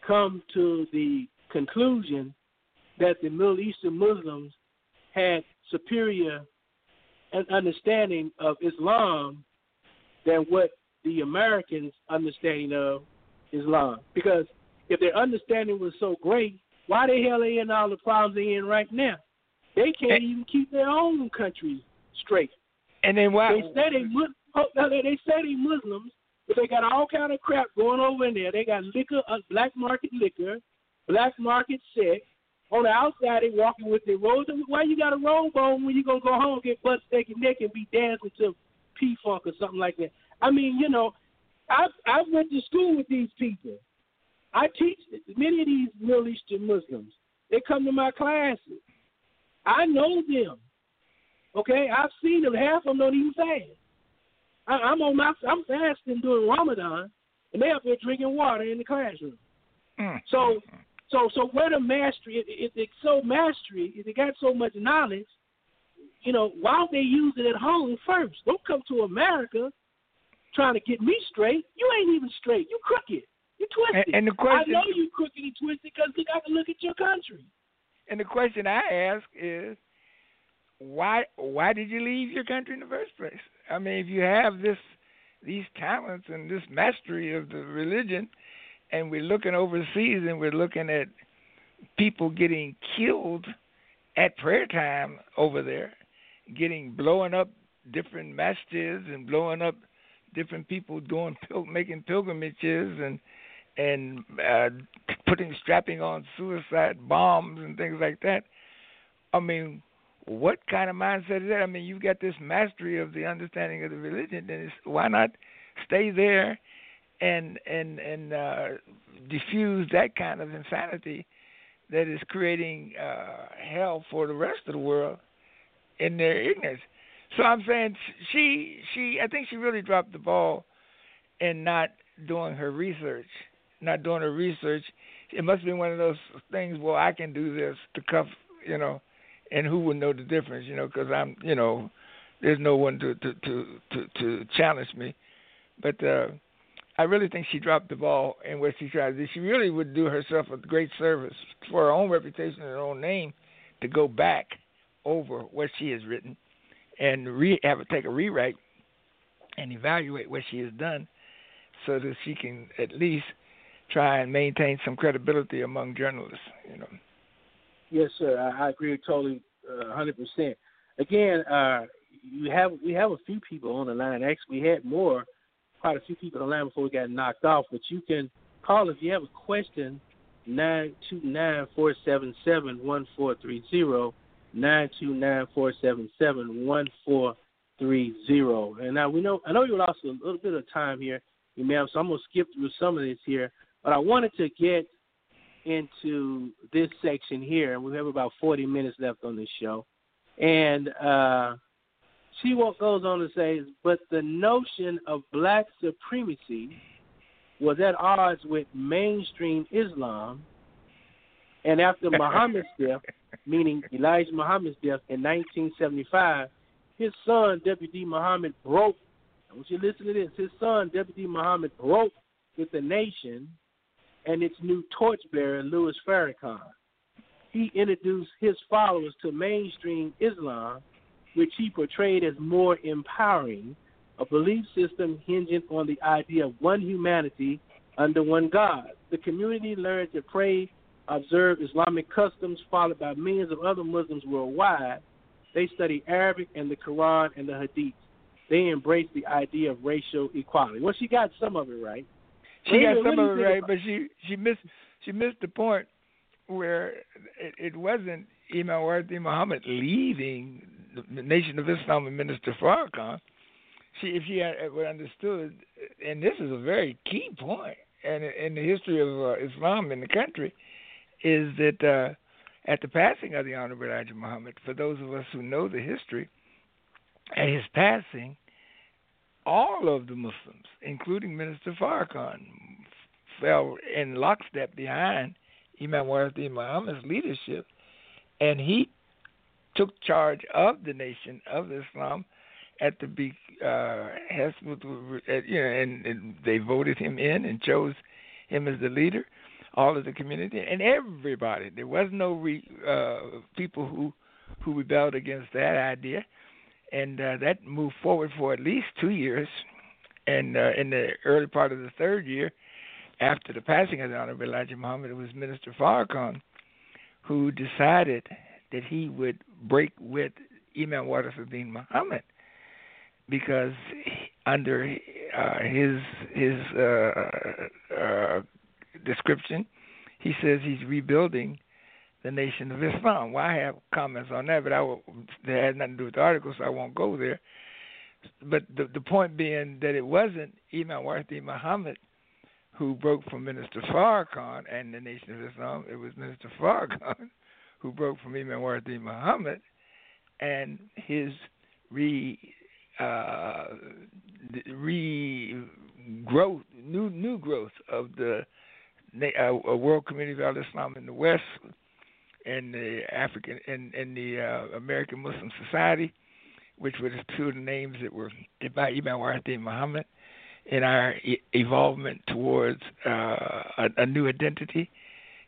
come to the conclusion that the Middle Eastern Muslims had superior an understanding of Islam than what the Americans' understanding of Islam. Because if their understanding was so great, why the hell are they in all the problems they're in right now? They can't even keep their own country straight. And then why they say they oh, they say they Muslims, but they got all kind of crap going over in there. They got liquor, uh, black market liquor, black market sex. On the outside, they walking with their robes. Why you got a robe on when you gonna go home, get butt naked, naked, and be dancing to P Funk or something like that? I mean, you know, I I went to school with these people. I teach many of these Middle Eastern Muslims. They come to my classes. I know them. Okay, I've seen them. Half of them don't even fast. I, I'm on my I'm fasting during Ramadan, and they're up there drinking water in the classroom. Mm. So, so, so where the mastery? It, it, it's so mastery. if They got so much knowledge. You know, why don't they use it at home first? Don't come to America trying to get me straight. You ain't even straight. You crooked. You twisted. And, and the question, I know you crooked and twisted because look, I can look at your country. And the question I ask is, why why did you leave your country in the first place? I mean, if you have this these talents and this mastery of the religion, and we're looking overseas and we're looking at people getting killed at prayer time over there, getting blowing up different masjids and blowing up different people doing making pilgrimages and and uh, putting strapping on suicide bombs and things like that. I mean, what kind of mindset is that? I mean, you've got this mastery of the understanding of the religion. Then why not stay there and and and uh, diffuse that kind of insanity that is creating uh, hell for the rest of the world in their ignorance? So I'm saying she she I think she really dropped the ball in not doing her research, not doing the research. It must be one of those things. Well, I can do this to cuff, you know and who would know the difference? You know, because I'm, you know, there's no one to to to to, to challenge me. But uh, I really think she dropped the ball in what she tried to do. She really would do herself a great service for her own reputation and her own name to go back over what she has written and re- have it take a rewrite and evaluate what she has done so that she can at least try and maintain some credibility among journalists, you know. Yes, sir. I, I agree totally, uh, hundred uh, percent. Again, uh, you have we have a few people on the line. Actually, we had more, quite a few people on the line before we got knocked off. But you can call if you have a question. Nine two nine four seven seven one four three zero. Nine two nine four seven seven one four three zero. And now we know I know you lost a little bit of time here, ma'am. So I'm gonna skip through some of this here. But I wanted to get into this section here, and we have about 40 minutes left on this show. And uh, she goes on to say, but the notion of black supremacy was at odds with mainstream Islam. And after Muhammad's death, meaning Elijah Muhammad's death in 1975, his son, W.D. Muhammad, broke. I want you to listen to this. His son, W.D. Muhammad, broke with the nation and its new torchbearer, Louis Farrakhan. He introduced his followers to mainstream Islam, which he portrayed as more empowering, a belief system hinging on the idea of one humanity under one God. The community learned to pray, observe Islamic customs, followed by millions of other Muslims worldwide. They study Arabic and the Quran and the Hadith. They embrace the idea of racial equality. Well, she got some of it right. She got some of it right, but she she missed she missed the point where it, it wasn't Imam Warthi Muhammad leaving the Nation of Islam and Minister Farrakhan. She, if she had understood, and this is a very key point, and in the history of uh, Islam in the country, is that uh, at the passing of the Honorable Elijah Muhammad, for those of us who know the history, at his passing, all of the Muslims, including Minister Farrakhan, fell in lockstep behind Imam Warthi Muhammad's leadership, and he took charge of the nation of Islam at the be uh, at, you know, and, and they voted him in and chose him as the leader. All of the community and everybody. There was no re, uh, people who who rebelled against that idea and uh, that moved forward for at least two years. and uh, in the early part of the third year, after the passing of the Honorable Elijah Muhammad, it was Minister Farrakhan who decided that he would break with Imam Warithuddin Muhammad because under uh, his his uh, uh, description, he says he's rebuilding the Nation of Islam. Well, I have comments on that, but I will, that has nothing to do with the article, so I won't go there. But the the point being that it wasn't Imam Warithuddin Muhammad who broke from Minister Farrakhan and the Nation of Islam. It was Minister Farrakhan who broke from Imam Warithuddin Muhammad and his re uh, regrowth, new new growth of the uh, world community of Islam in the West, and the African and, and the uh, American Muslim Society, which were the two of the names that were by Imam Warithuddin Muhammad, in our e- evolvement towards uh, a, a new identity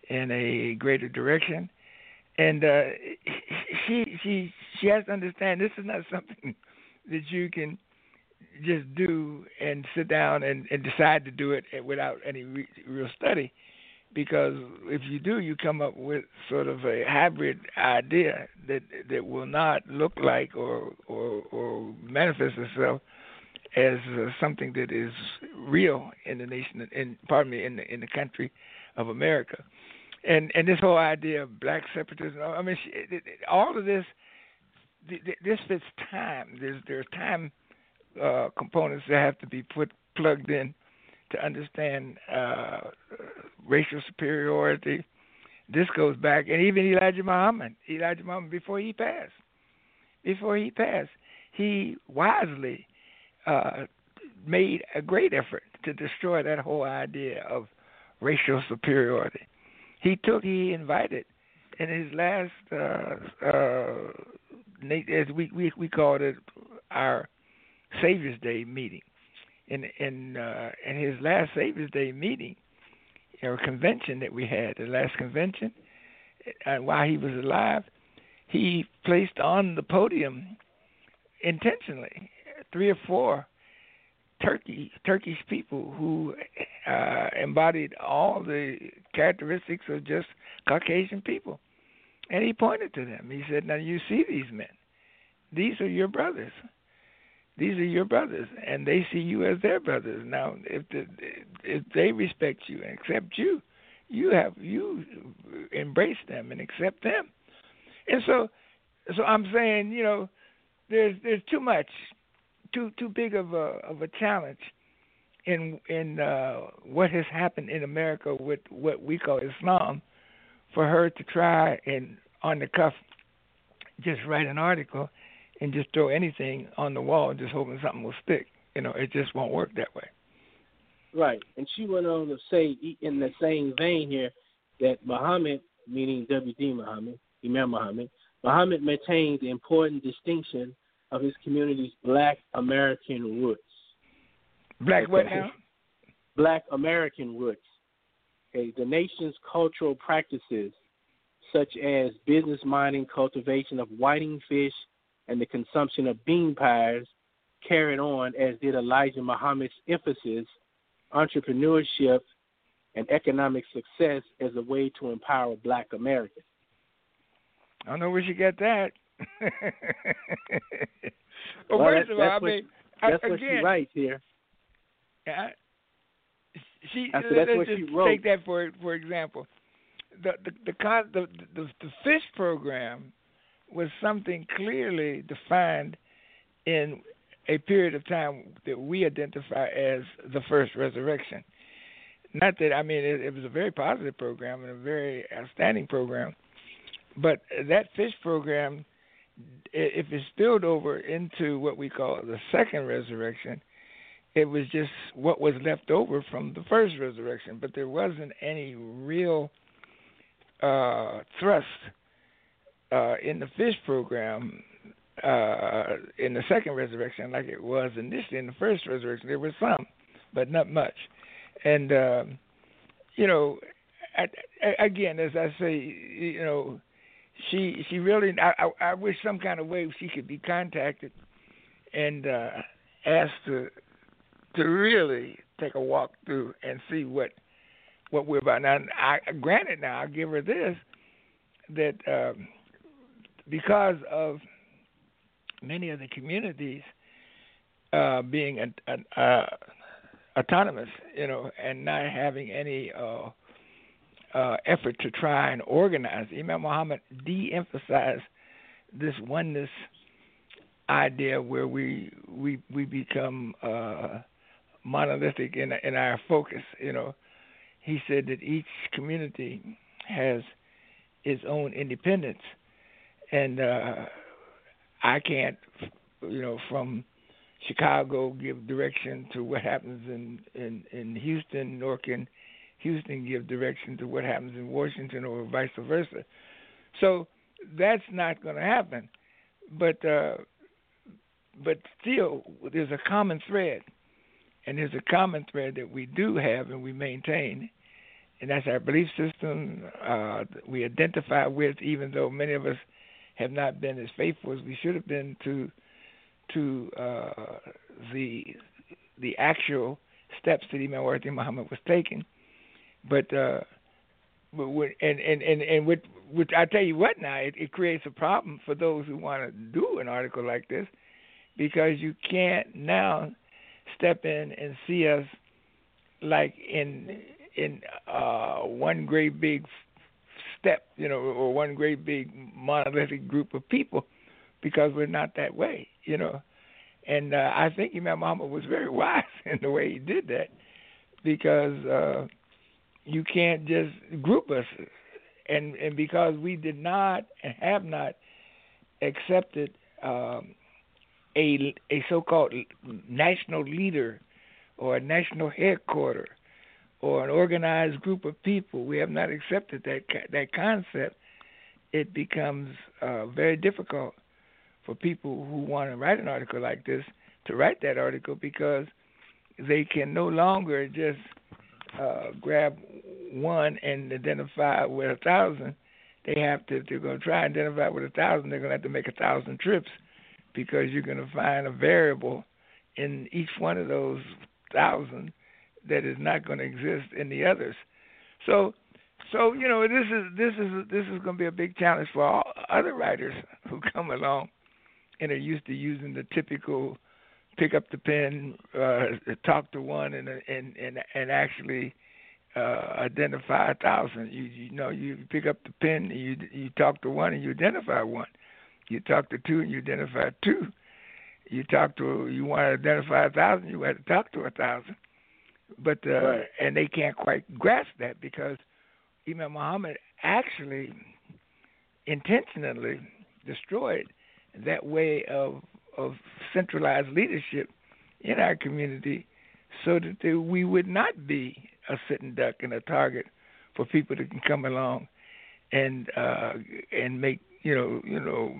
and a greater direction. And uh, she she she has to understand this is not something that you can just do and sit down and, and decide to do it without any re- real study. Because if you do, you come up with sort of a hybrid idea that that will not look like or or, or manifest itself as uh, something that is real in the nation, in pardon me, in the in the country of America, and and this whole idea of black separatism. I mean, all of this this fits time. There's there's time uh, components that have to be put plugged in to understand uh, racial superiority. This goes back, and even Elijah Muhammad, Elijah Muhammad, before he passed, before he passed, he wisely uh, made a great effort to destroy that whole idea of racial superiority. He took, he invited in his last uh, uh, as we we we called it our Savior's Day meeting. In in uh, in his last Savior's Day meeting or convention that we had, the last convention, and uh, while he was alive, he placed on the podium intentionally three or four Turkey Turkish people who uh, embodied all the characteristics of just Caucasian people. And he pointed to them. He said, Now you see these men. These are your brothers. These are your brothers, and they see you as their brothers. Now, if the, if they respect you and accept you, you have you embrace them and accept them. And so, so I'm saying, you know, there's there's too much, too too big of a of a challenge in in uh, what has happened in America with what we call Islam for her to try and on the cuff just write an article and just throw anything on the wall and just hoping something will stick. You know, it just won't work that way. Right. And she went on to say in the same vein here that Muhammad, meaning W.D. Muhammad, Imam Muhammad, Muhammad maintained the important distinction of his community's black American roots. Black what now? Black American roots okay, the nation's cultural practices, such as business mining, cultivation of whiting fish, and the consumption of bean pies, carried on, as did Elijah Muhammad's emphasis, entrepreneurship, and economic success as a way to empower black Americans. I don't know where you get that. well, well, first of all, I mean, that's again, what she writes here. Yeah, she That's, let's, what just she wrote. take that for for example. The the the, the the the fish program was something clearly defined in a period of time that we identify as the first resurrection. Not that I mean it, it was a very positive program and a very outstanding program, but that fish program, if it spilled over into what we call the second resurrection, it was just what was left over from the first resurrection, but there wasn't any real uh, thrust uh, in the fish program uh, in the second resurrection like it was initially in the first resurrection. There was some, but not much. And uh, you know, I, I, again, as I say, you know, she she really. I, I, I wish some kind of way she could be contacted and uh, asked to to really take a walk through and see what what we're about. Now, I, granted, now I'll give her this that um, because of many of the communities uh, being an, an, uh, autonomous, you know, and not having any uh, uh, effort to try and organize. Imam Muhammad de-emphasized this oneness idea where we we we become uh, monolithic in in our focus. You know, he said that each community has its own independence, and uh, I can't, you know, from Chicago give direction to what happens in in in Houston, nor can Houston give direction to what happens in Washington, or vice versa. So that's not going to happen. But uh, but still, there's a common thread, and there's a common thread that we do have and we maintain, and that's our belief system. Uh, we identify with, even though many of us have not been as faithful as we should have been to to uh, the the actual steps that Imam Worthy Muhammad was taking. But uh, but and and and and with which I tell you what now it, it creates a problem for those who want to do an article like this because you can't now step in and see us like in in uh one great big step, you know, or one great big monolithic group of people because we're not that way, you know. And uh, I think Imam Muhammad was very wise in the way he did that because uh, you can't just group us. And and because we did not and have not accepted um, a a so-called national leader or a national headquarter or an organized group of people, we have not accepted that that concept. It becomes uh, very difficult for people who want to write an article like this to write that article because they can no longer just uh, grab one and identify with a thousand. They have to, they're going to try and identify with a thousand, they're going to have to make a thousand trips because you're going to find a variable in each one of those thousand that is not going to exist in the others. So, so you know, this is this is this is going to be a big challenge for all other writers who come along and are used to using the typical pick up the pen, uh, talk to one, and and and and actually uh, identify a thousand. You you know you pick up the pen, and you you talk to one, and you identify one. You talk to two, and you identify two. You talk to you want to identify a thousand, you have to talk to a thousand. But uh, right. and they can't quite grasp that because Imam Muhammad actually intentionally destroyed that way of of centralized leadership in our community so that we would not be a sitting duck and a target for people that can come along and uh and make you know you know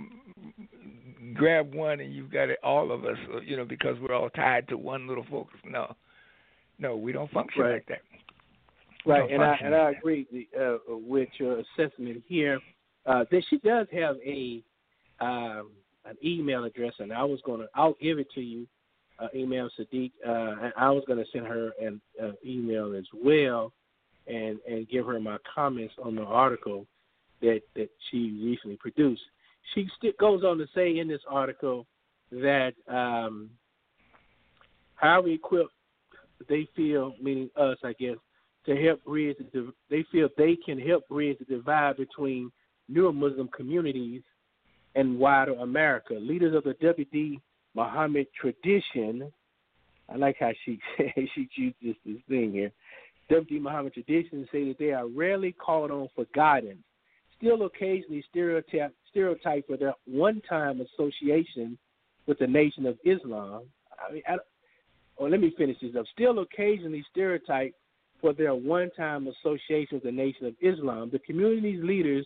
grab one and you've got it all of us you know because we're all tied to one little focus no no we don't function right. like that right and i and i agree uh, with your assessment here uh that she does have a um an email address, and I was gonna I'll give it to you. Uh, Imam Siddeeq. Uh, and I was gonna send her an uh, email as well, and and give her my comments on the article that that she recently produced. She still goes on to say in this article that um, how we equip they feel, meaning us, I guess, to help bridge the they feel they can help bridge the divide between newer Muslim communities and wider America. Leaders of the WD Muhammad tradition. I like how she she chooses this thing here. WD Muhammad tradition say that they are rarely called on for guidance, still occasionally stereotype stereotype for their one-time association with the Nation of Islam. I mean, I, or let me finish this up. Still occasionally stereotype for their one-time association with the Nation of Islam. The community's leaders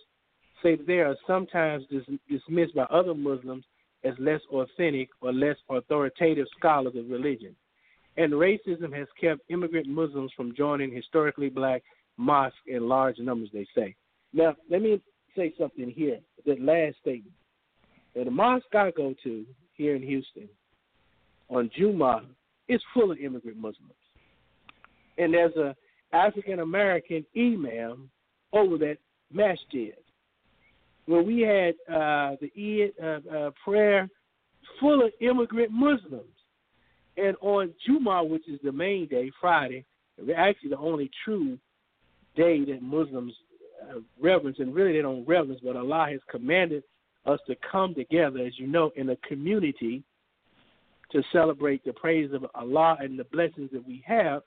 say they are sometimes dis- dismissed by other Muslims as less authentic or less authoritative scholars of religion. And racism has kept immigrant Muslims from joining historically black mosques in large numbers, they say. Now, let me say something here, that last statement. Now, the mosque I go to here in Houston on Juma, it's full of immigrant Muslims. And there's a African American imam over that masjid. When we had uh, the Eid uh, uh, prayer full of immigrant Muslims. And on Juma, which is the main day, Friday, actually the only true day that Muslims uh, reverence, and really they don't reverence, but Allah has commanded us to come together, as you know, in a community to celebrate the praise of Allah and the blessings that we have.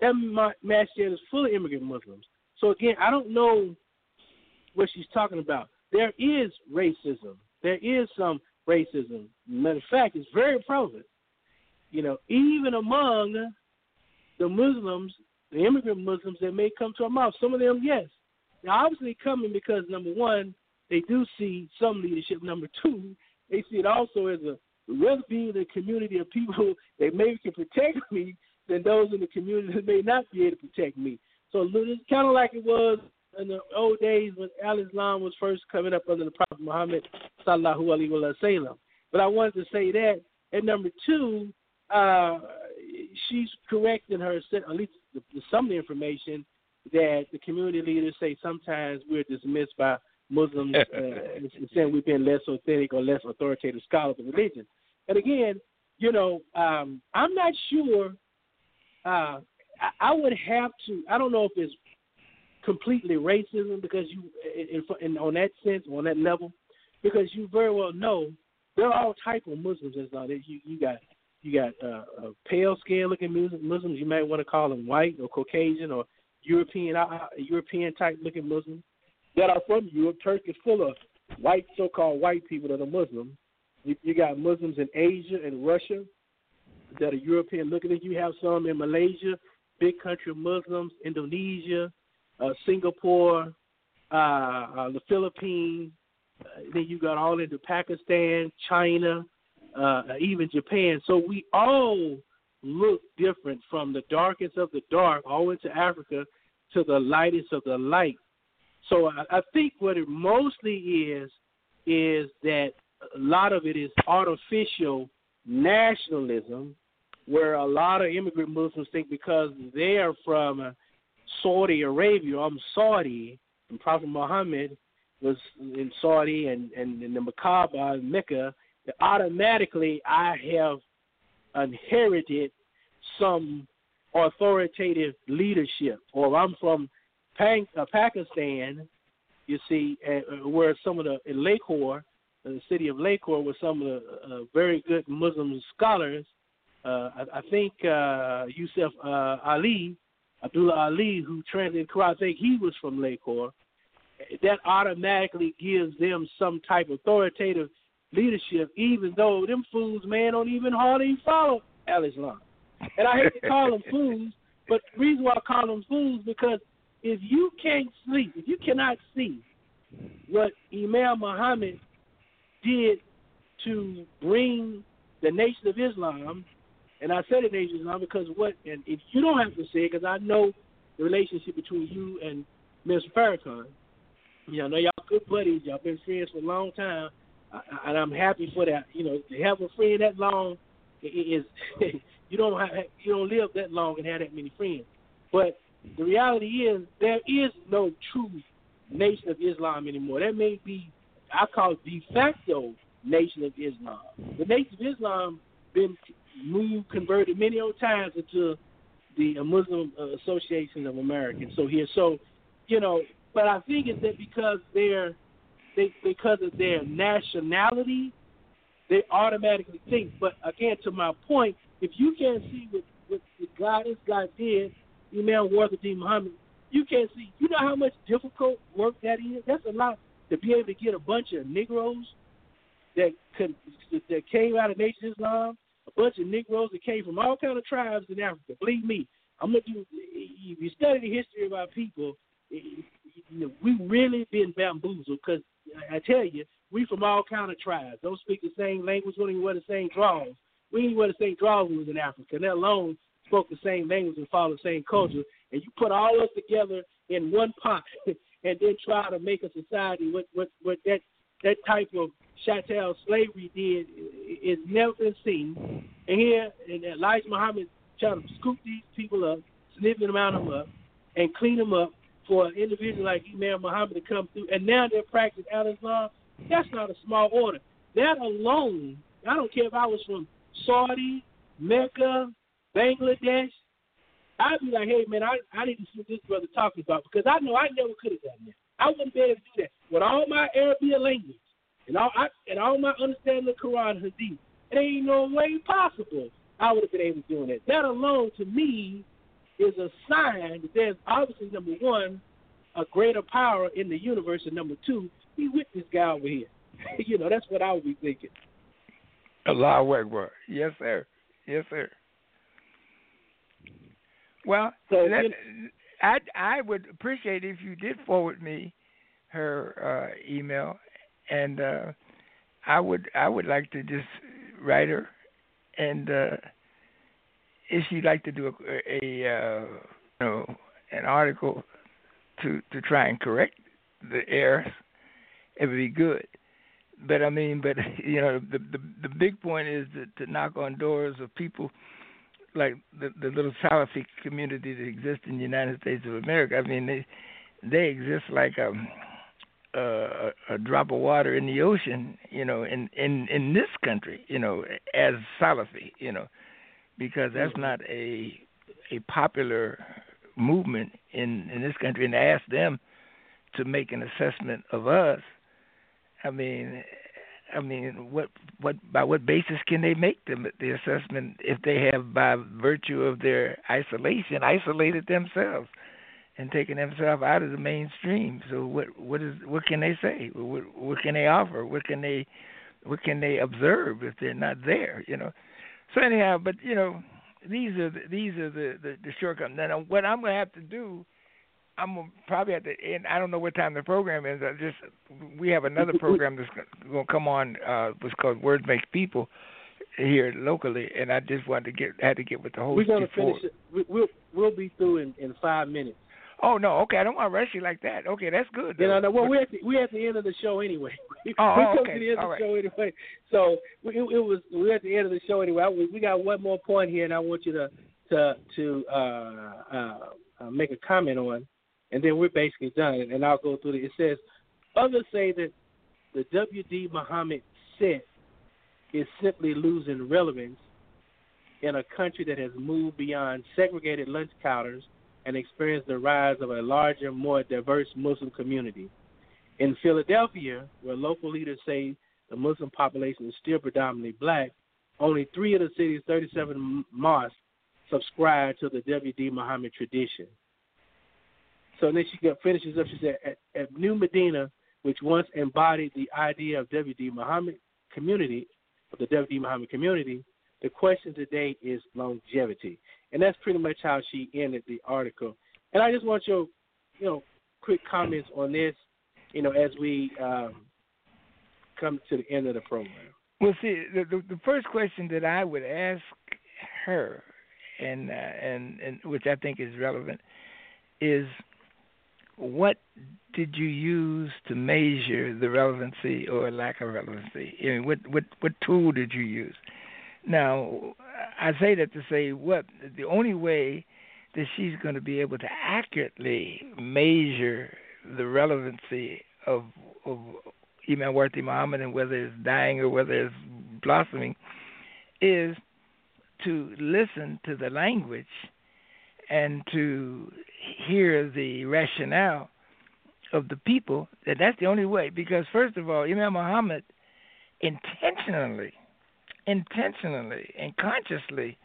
That masjid is full of immigrant Muslims. So again, I don't know what she's talking about. There is racism. There is some racism. Matter of fact, it's very prevalent. You know, even among the Muslims, the immigrant Muslims that may come to our mouth, some of them, yes. Now, obviously, coming because number one, they do see some leadership. Number two, they see it also as a rather be in a community of people that maybe can protect me than those in the community that may not be able to protect me. So it's kind of like it was in the old days when Al Islam was first coming up under the Prophet Muhammad sallallahu alaihi wasallam. But I wanted to say that. And number two, uh, she's correct in her at least some of the information that the community leaders say sometimes we're dismissed by Muslims uh, saying we've been less authentic or less authoritative scholars of religion. And again, you know, um, I'm not sure. Uh, I, I would have to. I don't know if it's completely racism because you, in, in, on that sense, on that level, because you very well know there are all type of Muslims. As long you you got you got uh, uh, pale skin looking Muslims. You might want to call them white or Caucasian or European uh, uh, European type looking Muslims that are from Europe. Turkey is full of white so called white people that are Muslim. You, you got Muslims in Asia and Russia that are European looking. You have some in Malaysia, big country Muslims, Indonesia, uh, Singapore, uh, uh, the Philippines. Uh, then you got all into Pakistan, China, uh, even Japan. So we all look different from the darkest of the dark all into Africa to the lightest of the light. So I, I think what it mostly is is that a lot of it is artificial nationalism, where a lot of immigrant Muslims think because they are from Saudi Arabia. I'm Saudi, and Prophet Muhammad was in Saudi and, and in the Makkah, Mecca, that automatically I have inherited some authoritative leadership. Or I'm from uh, Pakistan, you see, uh, where some of the in Lahore, the city of Lahore, where some of the uh, very good Muslim scholars, uh, I, I think uh, Yusuf uh, Ali Abdullah Ali, who translated Quran, I think he was from Lahore. That automatically gives them some type of authoritative leadership, even though them fools, man, don't even hardly follow Al Islam. And I hate to call them fools, but the reason why I call them fools because if you can't sleep, if you cannot see what Imam Muhammad did to bring the Nation of Islam and I said it Asian Islam because what, and if you don't have to say it, because I know the relationship between you and Mr. Farrakhan. You know, I know y'all good buddies. Y'all been friends for a long time, and I'm happy for that. You know, to have a friend that long is you don't have, you don't live that long and have that many friends. But the reality is there is no true nation of Islam anymore. That may be I call de facto nation of Islam. The nation of Islam been moved, converted many old times into the Muslim uh, Association of Americans. So here, so you know, but I think it's that because they're they because of their nationality, they automatically think. But again, to my point, if you can't see what what the God this guy did, Imam Warithuddin Muhammad, you can't see. You know how much difficult work that is. That's a lot to be able to get a bunch of Negroes that could, that came out of Nation Islam a bunch of Negroes that came from all kind of tribes in Africa. Believe me, I'm gonna do. If you study the history of our people, eh, you know, we really been bamboozled because I tell you, we from all kind of tribes. Don't speak the same language. Don't even wear the same drawers. We didn't wear the same when we was in Africa. And that alone spoke the same language and followed the same culture. And you put all us together in one pot and then try to make a society with with, with that that type of chattel slavery did is never seen. And here, and Elijah Muhammad trying to scoop these people up, sniffing them out of them up, and clean them up for an individual like Imam Muhammad to come through. And now they're practicing Al Islam. That's not a small order. That alone, I don't care if I was from Saudi, Mecca, Bangladesh. I'd be like, hey man, I I need to see what this brother talking about because I know I never could have done that. I wouldn't be able to do that with all my Arabic language and all I, and all my understanding of Quran and Hadith. It ain't no way possible I would have been able to do that. That alone, to me, is a sign that there's obviously number one, a greater power in the universe, and number two, he with this guy over here. you know, that's what I would be thinking. Allah Akbar. Yes, sir. Yes, sir. Well, so, let, I I would appreciate if you did forward me her uh, email, and uh, I would I would like to just write her, and uh, if she'd like to do a, a uh, you know an article to to try and correct the errors, it would be good. But I mean, but you know, the the the big point is to, to knock on doors of people like the the little Salafi community that exists in the United States of America. I mean, they they exist like um, a a, a drop of water in the ocean, you know, in in in this country, you know, as Salafi, you know, because that's not a a popular movement in in this country. And to ask them to make an assessment of us, I mean, I mean, what what by what basis can they make the the assessment if they have by virtue of their isolation isolated themselves and taken themselves out of the mainstream? So what what is what can they say? What what can they offer? What can they what can they observe if they're not there? You know. So anyhow, but you know, these are the, these are the the, the shortcomings. Now what I'm going to have to do I'm probably at the end. I don't know what time the program is. I just we have another program that's going to come on. Uh, what's called Words Make People here locally, and I just wanted to get had to get with the host. We're going to finish it. We, we'll we'll be through in in five minutes. Oh no, okay. I don't want to rush you like that. Okay, that's good. You know, no, well, we're at the, we're at the end of the show anyway. Oh, we're okay. to the end All of the right. show anyway. So it, it was we're at the end of the show anyway. I, we got one more point here, and I want you to to to uh, uh, uh, make a comment on and then we're basically done. And I'll go through it. It says, others say that the W.D. Muhammad set is simply losing relevance in a country that has moved beyond segregated lunch counters and experienced the rise of a larger, more diverse Muslim community. In Philadelphia, where local leaders say the Muslim population is still predominantly black, only three of the city's 37 mosques subscribe to the W.D. Muhammad tradition. So then she finishes up. She said, at, at New Medina, which once embodied the idea of W.D. Muhammad community, of the W.D. Muhammad community, the question today is longevity, and that's pretty much how she ended the article. And I just want your, you know, quick comments on this, you know, as we um, come to the end of the program. Well, see, the, the the first question that I would ask her, and uh, and and which I think is relevant, is what did you use to measure the relevancy or lack of relevancy? I mean, what what what tool did you use? Now, I say that to say what the only way that she's going to be able to accurately measure the relevancy of of Imam Warith Muhammad and whether it's dying or whether it's blossoming is to listen to the language and to hear the rationale of the people that that's the only way because first of all Imam Muhammad intentionally intentionally and consciously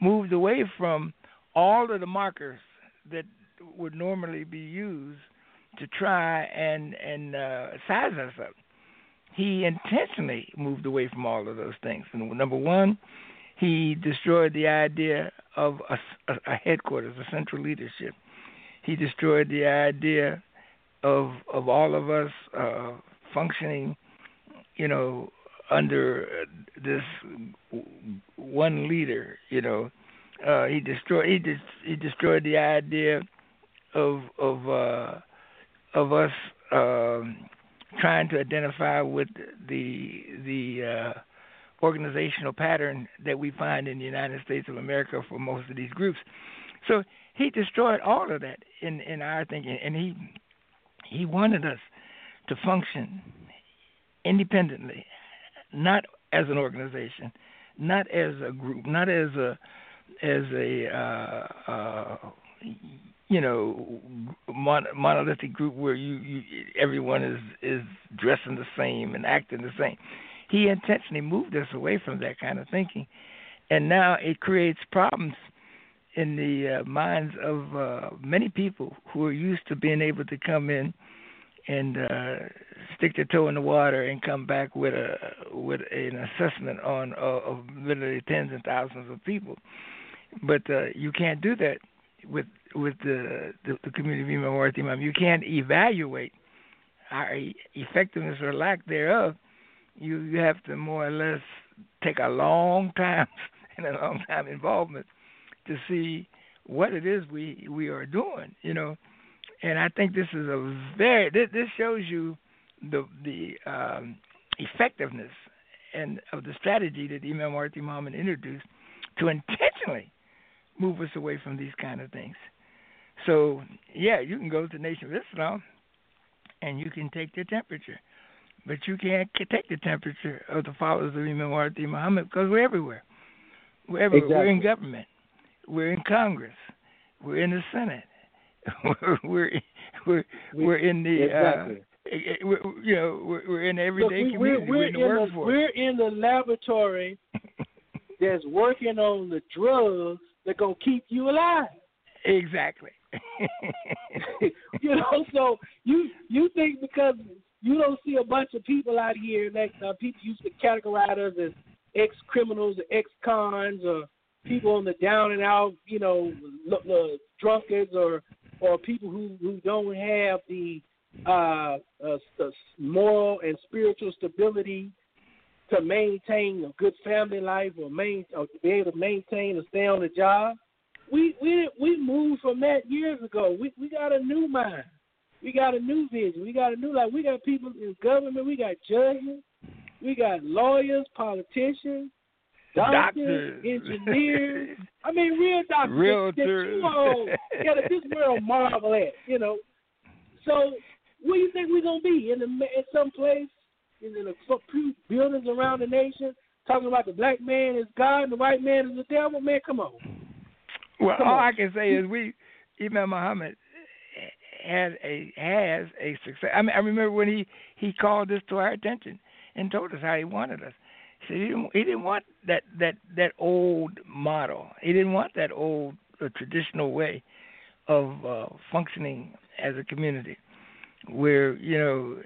moved away from all of the markers that would normally be used to try and and uh, size us up. He intentionally moved away from all of those things. And number one, he destroyed the idea of a, a, a headquarters, a central leadership. He destroyed the idea of of all of us uh, functioning, you know, under this one leader. You know, uh, he destroyed he he destroyed the idea of of uh, of us um, trying to identify with the the uh, organizational pattern that we find in the United States of America for most of these groups. So he destroyed all of that in in our thinking, and he he wanted us to function independently, not as an organization, not as a group, not as a as a uh, uh, you know mon- monolithic group where you, you everyone is is dressing the same and acting the same. He intentionally moved us away from that kind of thinking, and now it creates problems in the uh, minds of uh, many people who are used to being able to come in and uh, stick their toe in the water and come back with a with an assessment on uh, of literally tens and thousands of people. But uh, you can't do that with with the the, the community of Imam You can't evaluate our effectiveness or lack thereof. You you have to more or less take a long time and a long time involvement to see what it is we we are doing. You know, and I think this is a very this, this shows you the the um, effectiveness and of the strategy that Imam Marty Muhammad introduced to intentionally move us away from these kind of things. So yeah, you can go to the Nation of Islam and you can take their temperature, but you can't take the temperature of the followers of Imam Muhammad because we're everywhere. We're everywhere. Exactly. We're in government. We're in Congress. We're in the Senate. we're we're we're in the uh, exactly. uh, we're, you know we're, we're in everyday Look, community. We're, we're, in the workforce. We're in the laboratory that's working on the drugs that gonna keep you alive. Exactly. you know, so you you think because you don't see a bunch of people out here that uh, people used to categorize us as ex criminals or ex cons or people on the down and out, you know, the drunkards or or people who who don't have the uh, uh, moral and spiritual stability to maintain a good family life or main or to be able to maintain and stay on the job. We we we moved from that years ago. We we got a new mind. We got a new vision. We got a new life. We got people in government. We got judges. We got lawyers, politicians, doctors, doctors. engineers. I mean, real doctors. Realtors. That, that you all that this world marvel at, you know. So, where do you think we're gonna be in the in some place in the few buildings around the nation talking about the black man is God and the white man is the devil? Man, come on. Well, come all on. I can say is we, Imam Muhammad had a has a success. I mean, I remember when he he called this to our attention and told us how he wanted us. He he didn't, he didn't want that that that old model. He didn't want that old uh, traditional way of uh, functioning as a community, where you know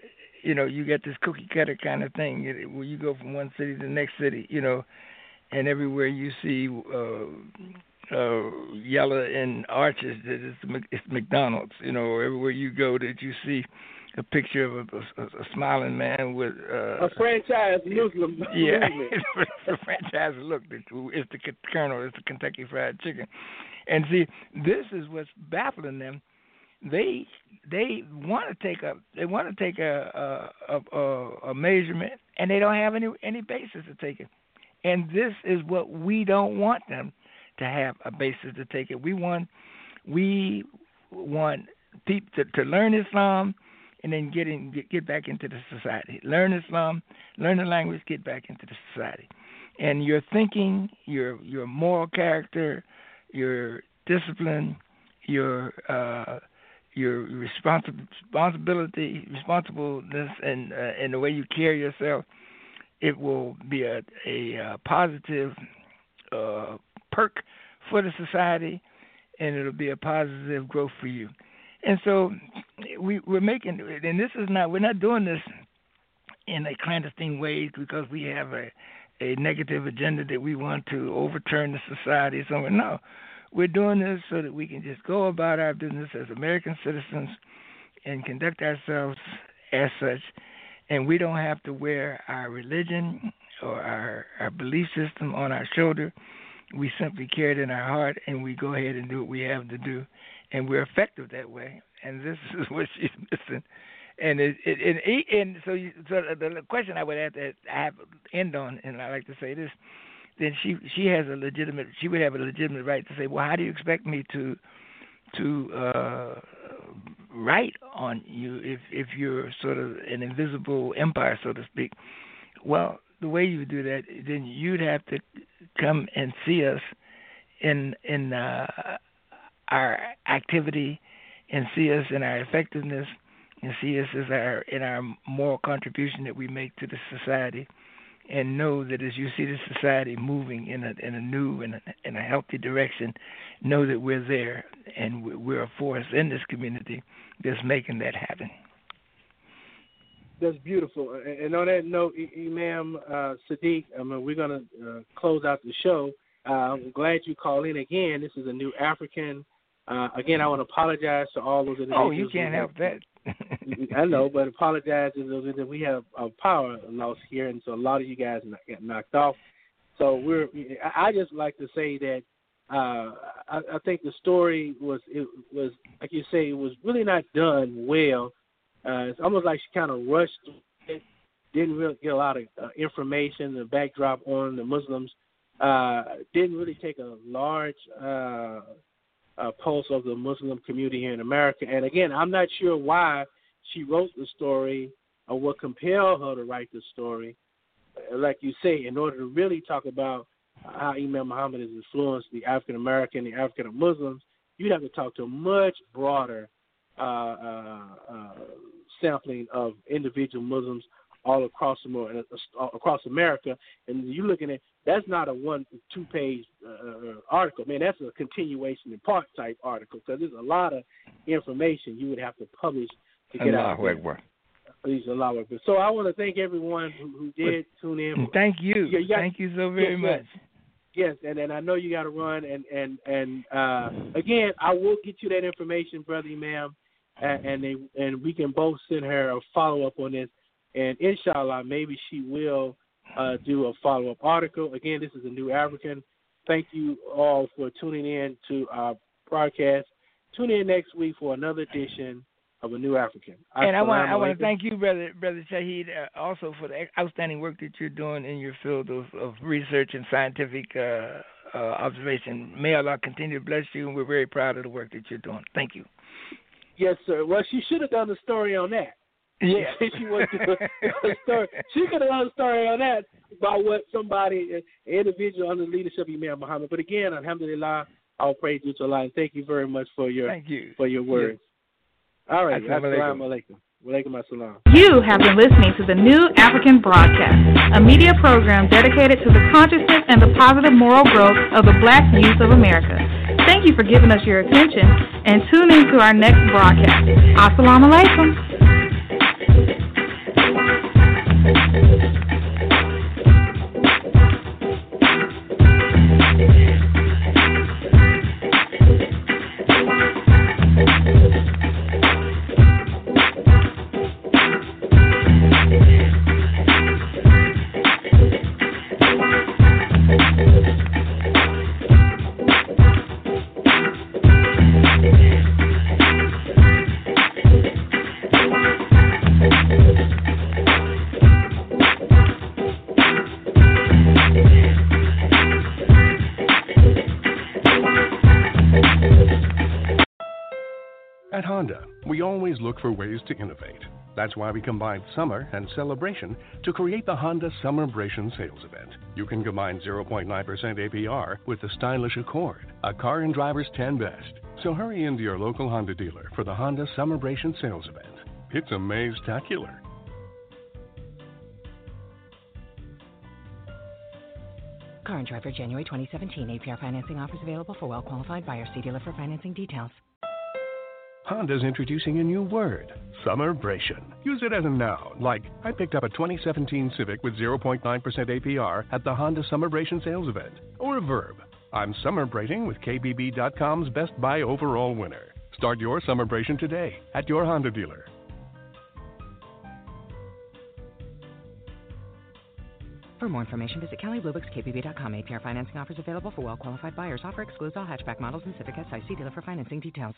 you know you get this cookie cutter kind of thing where you go from one city to the next city, you know, and everywhere you see uh, uh, yellow and arches, it's, it's McDonald's, you know, everywhere you go that you see a picture of a, a, a smiling man with uh, a franchise Muslim. Yeah, a franchise look. It's the Colonel. It's the Kentucky Fried Chicken. And see, this is what's baffling them. They they want to take a they want to take a a, a a measurement, and they don't have any any basis to take it. And this is what we don't want them to have a basis to take it. We want we want people to, to learn Islam and then get in, get, get back into the society. Learn Islam, learn the language, get back into the society. And your thinking, your your moral character, your discipline, your uh, your responsi- responsibility, responsibleness, and uh, and the way you carry yourself, it will be a a, a positive uh, perk for the society, and it'll be a positive growth for you. And so we we're making and this is not we're not doing this in a clandestine way because we have a a negative agenda that we want to overturn the society somewhere. No. We're doing this so that we can just go about our business as American citizens and conduct ourselves as such and we don't have to wear our religion or our, our belief system on our shoulder. We simply carry it in our heart and we go ahead and do what we have to do and we're effective that way. And this is what she's missing. and it, it, and, and so you, so the question I would have to I have end on, and I like to say this, then she she has a legitimate she would have a legitimate right to say, well, how do you expect me to to uh write on you if if you're sort of an invisible empire, so to speak? Well, the way you do that, then you'd have to come and see us in in uh, our activity and see us in our effectiveness and see us as our in our moral contribution that we make to the society and know that as you see the society moving in a in a new and a, in a healthy direction, know that we're there and we're a force in this community that's making that happen. That's beautiful. And on that note, Imam uh, Siddeeq, I mean, we're going to uh, close out the show. Uh, I'm glad you called in again. This is a new African. Uh, again, I want to apologize to all those individuals. Oh, you can't help that. I know, but apologize to those that we have a power loss here, and so a lot of you guys got knocked off. So we're. I just like to say that uh, I, I think the story was it was like you say it was really not done well. Uh, it's almost like she kind of rushed it, didn't really get a lot of uh, information, the backdrop on the Muslims. Uh, didn't really take a large uh, uh, pulse of the Muslim community here in America. And again, I'm not sure why she wrote the story or what compelled her to write the story. Like you say, in order to really talk about how Imam Muhammad has influenced the African American, the African Muslims, you'd have to talk to a much broader uh, uh, uh, sampling of individual Muslims all across the uh, across America, and you're looking at that's not a one two page uh, uh, article, man. That's a continuation in part type article because there's a lot of information you would have to publish to get Allah out. Akbar. Please allow it. So I want to thank everyone who, who did tune in. Thank you. Yeah, yeah. Thank you so very Yes, much. Yes, and and I know you got to run, and and and uh, again, I will get you that information, brother, ma'am, and and, they, and we can both send her a follow up on this, and inshallah, maybe she will uh, do a follow up article. Again, this is a new African. Thank you all for tuning in to our broadcast. Tune in next week for another edition of a new African. And I want I want to thank you, brother brother Shahid, uh, also for the outstanding work that you're doing in your field of, of research and scientific uh, uh, observation. May Allah continue to bless you, and we're very proud of the work that you're doing. Thank you. Yes, sir. Well, she should have done a story on that. Yeah. she was a story. She could have done a story on that about what somebody, an individual under the leadership of Imam Muhammad. But again, Alhamdulillah, all praise due to Allah. And thank you very much for your Thank you. for your words. All right. Assalamu Assalamu alaikum. Wa alaikum assalam. You have been listening to the New African Broadcast, a media program dedicated to the consciousness and the positive moral growth of the black youth of America. Thank you for giving us your attention and tune in to our next broadcast. Assalamu alaikum. Always look for ways to innovate. That's why we combined summer and celebration to create the Honda Summerbration sales event. You can combine 0.9% APR with the stylish Accord, a car and driver's 10 best. So hurry into your local Honda dealer for the Honda Summerbration sales event. It's amaze-tacular. Car and Driver, January 2017. APR financing offers available for well qualified buyers. See dealer for financing details. Honda's introducing a new word, Summerbration. Use it as a noun, like I picked up a 2017 Civic with 0.9% APR at the Honda Summerbration sales event. Or a verb, I'm summerbrating with KBB.com's Best Buy overall winner. Start your summerbration today at your Honda dealer. For more information, visit KellyBluebooks.kbb.com. APR financing offers available for well qualified buyers. Offer excludes all hatchback models and Civic SI. See dealer for financing details.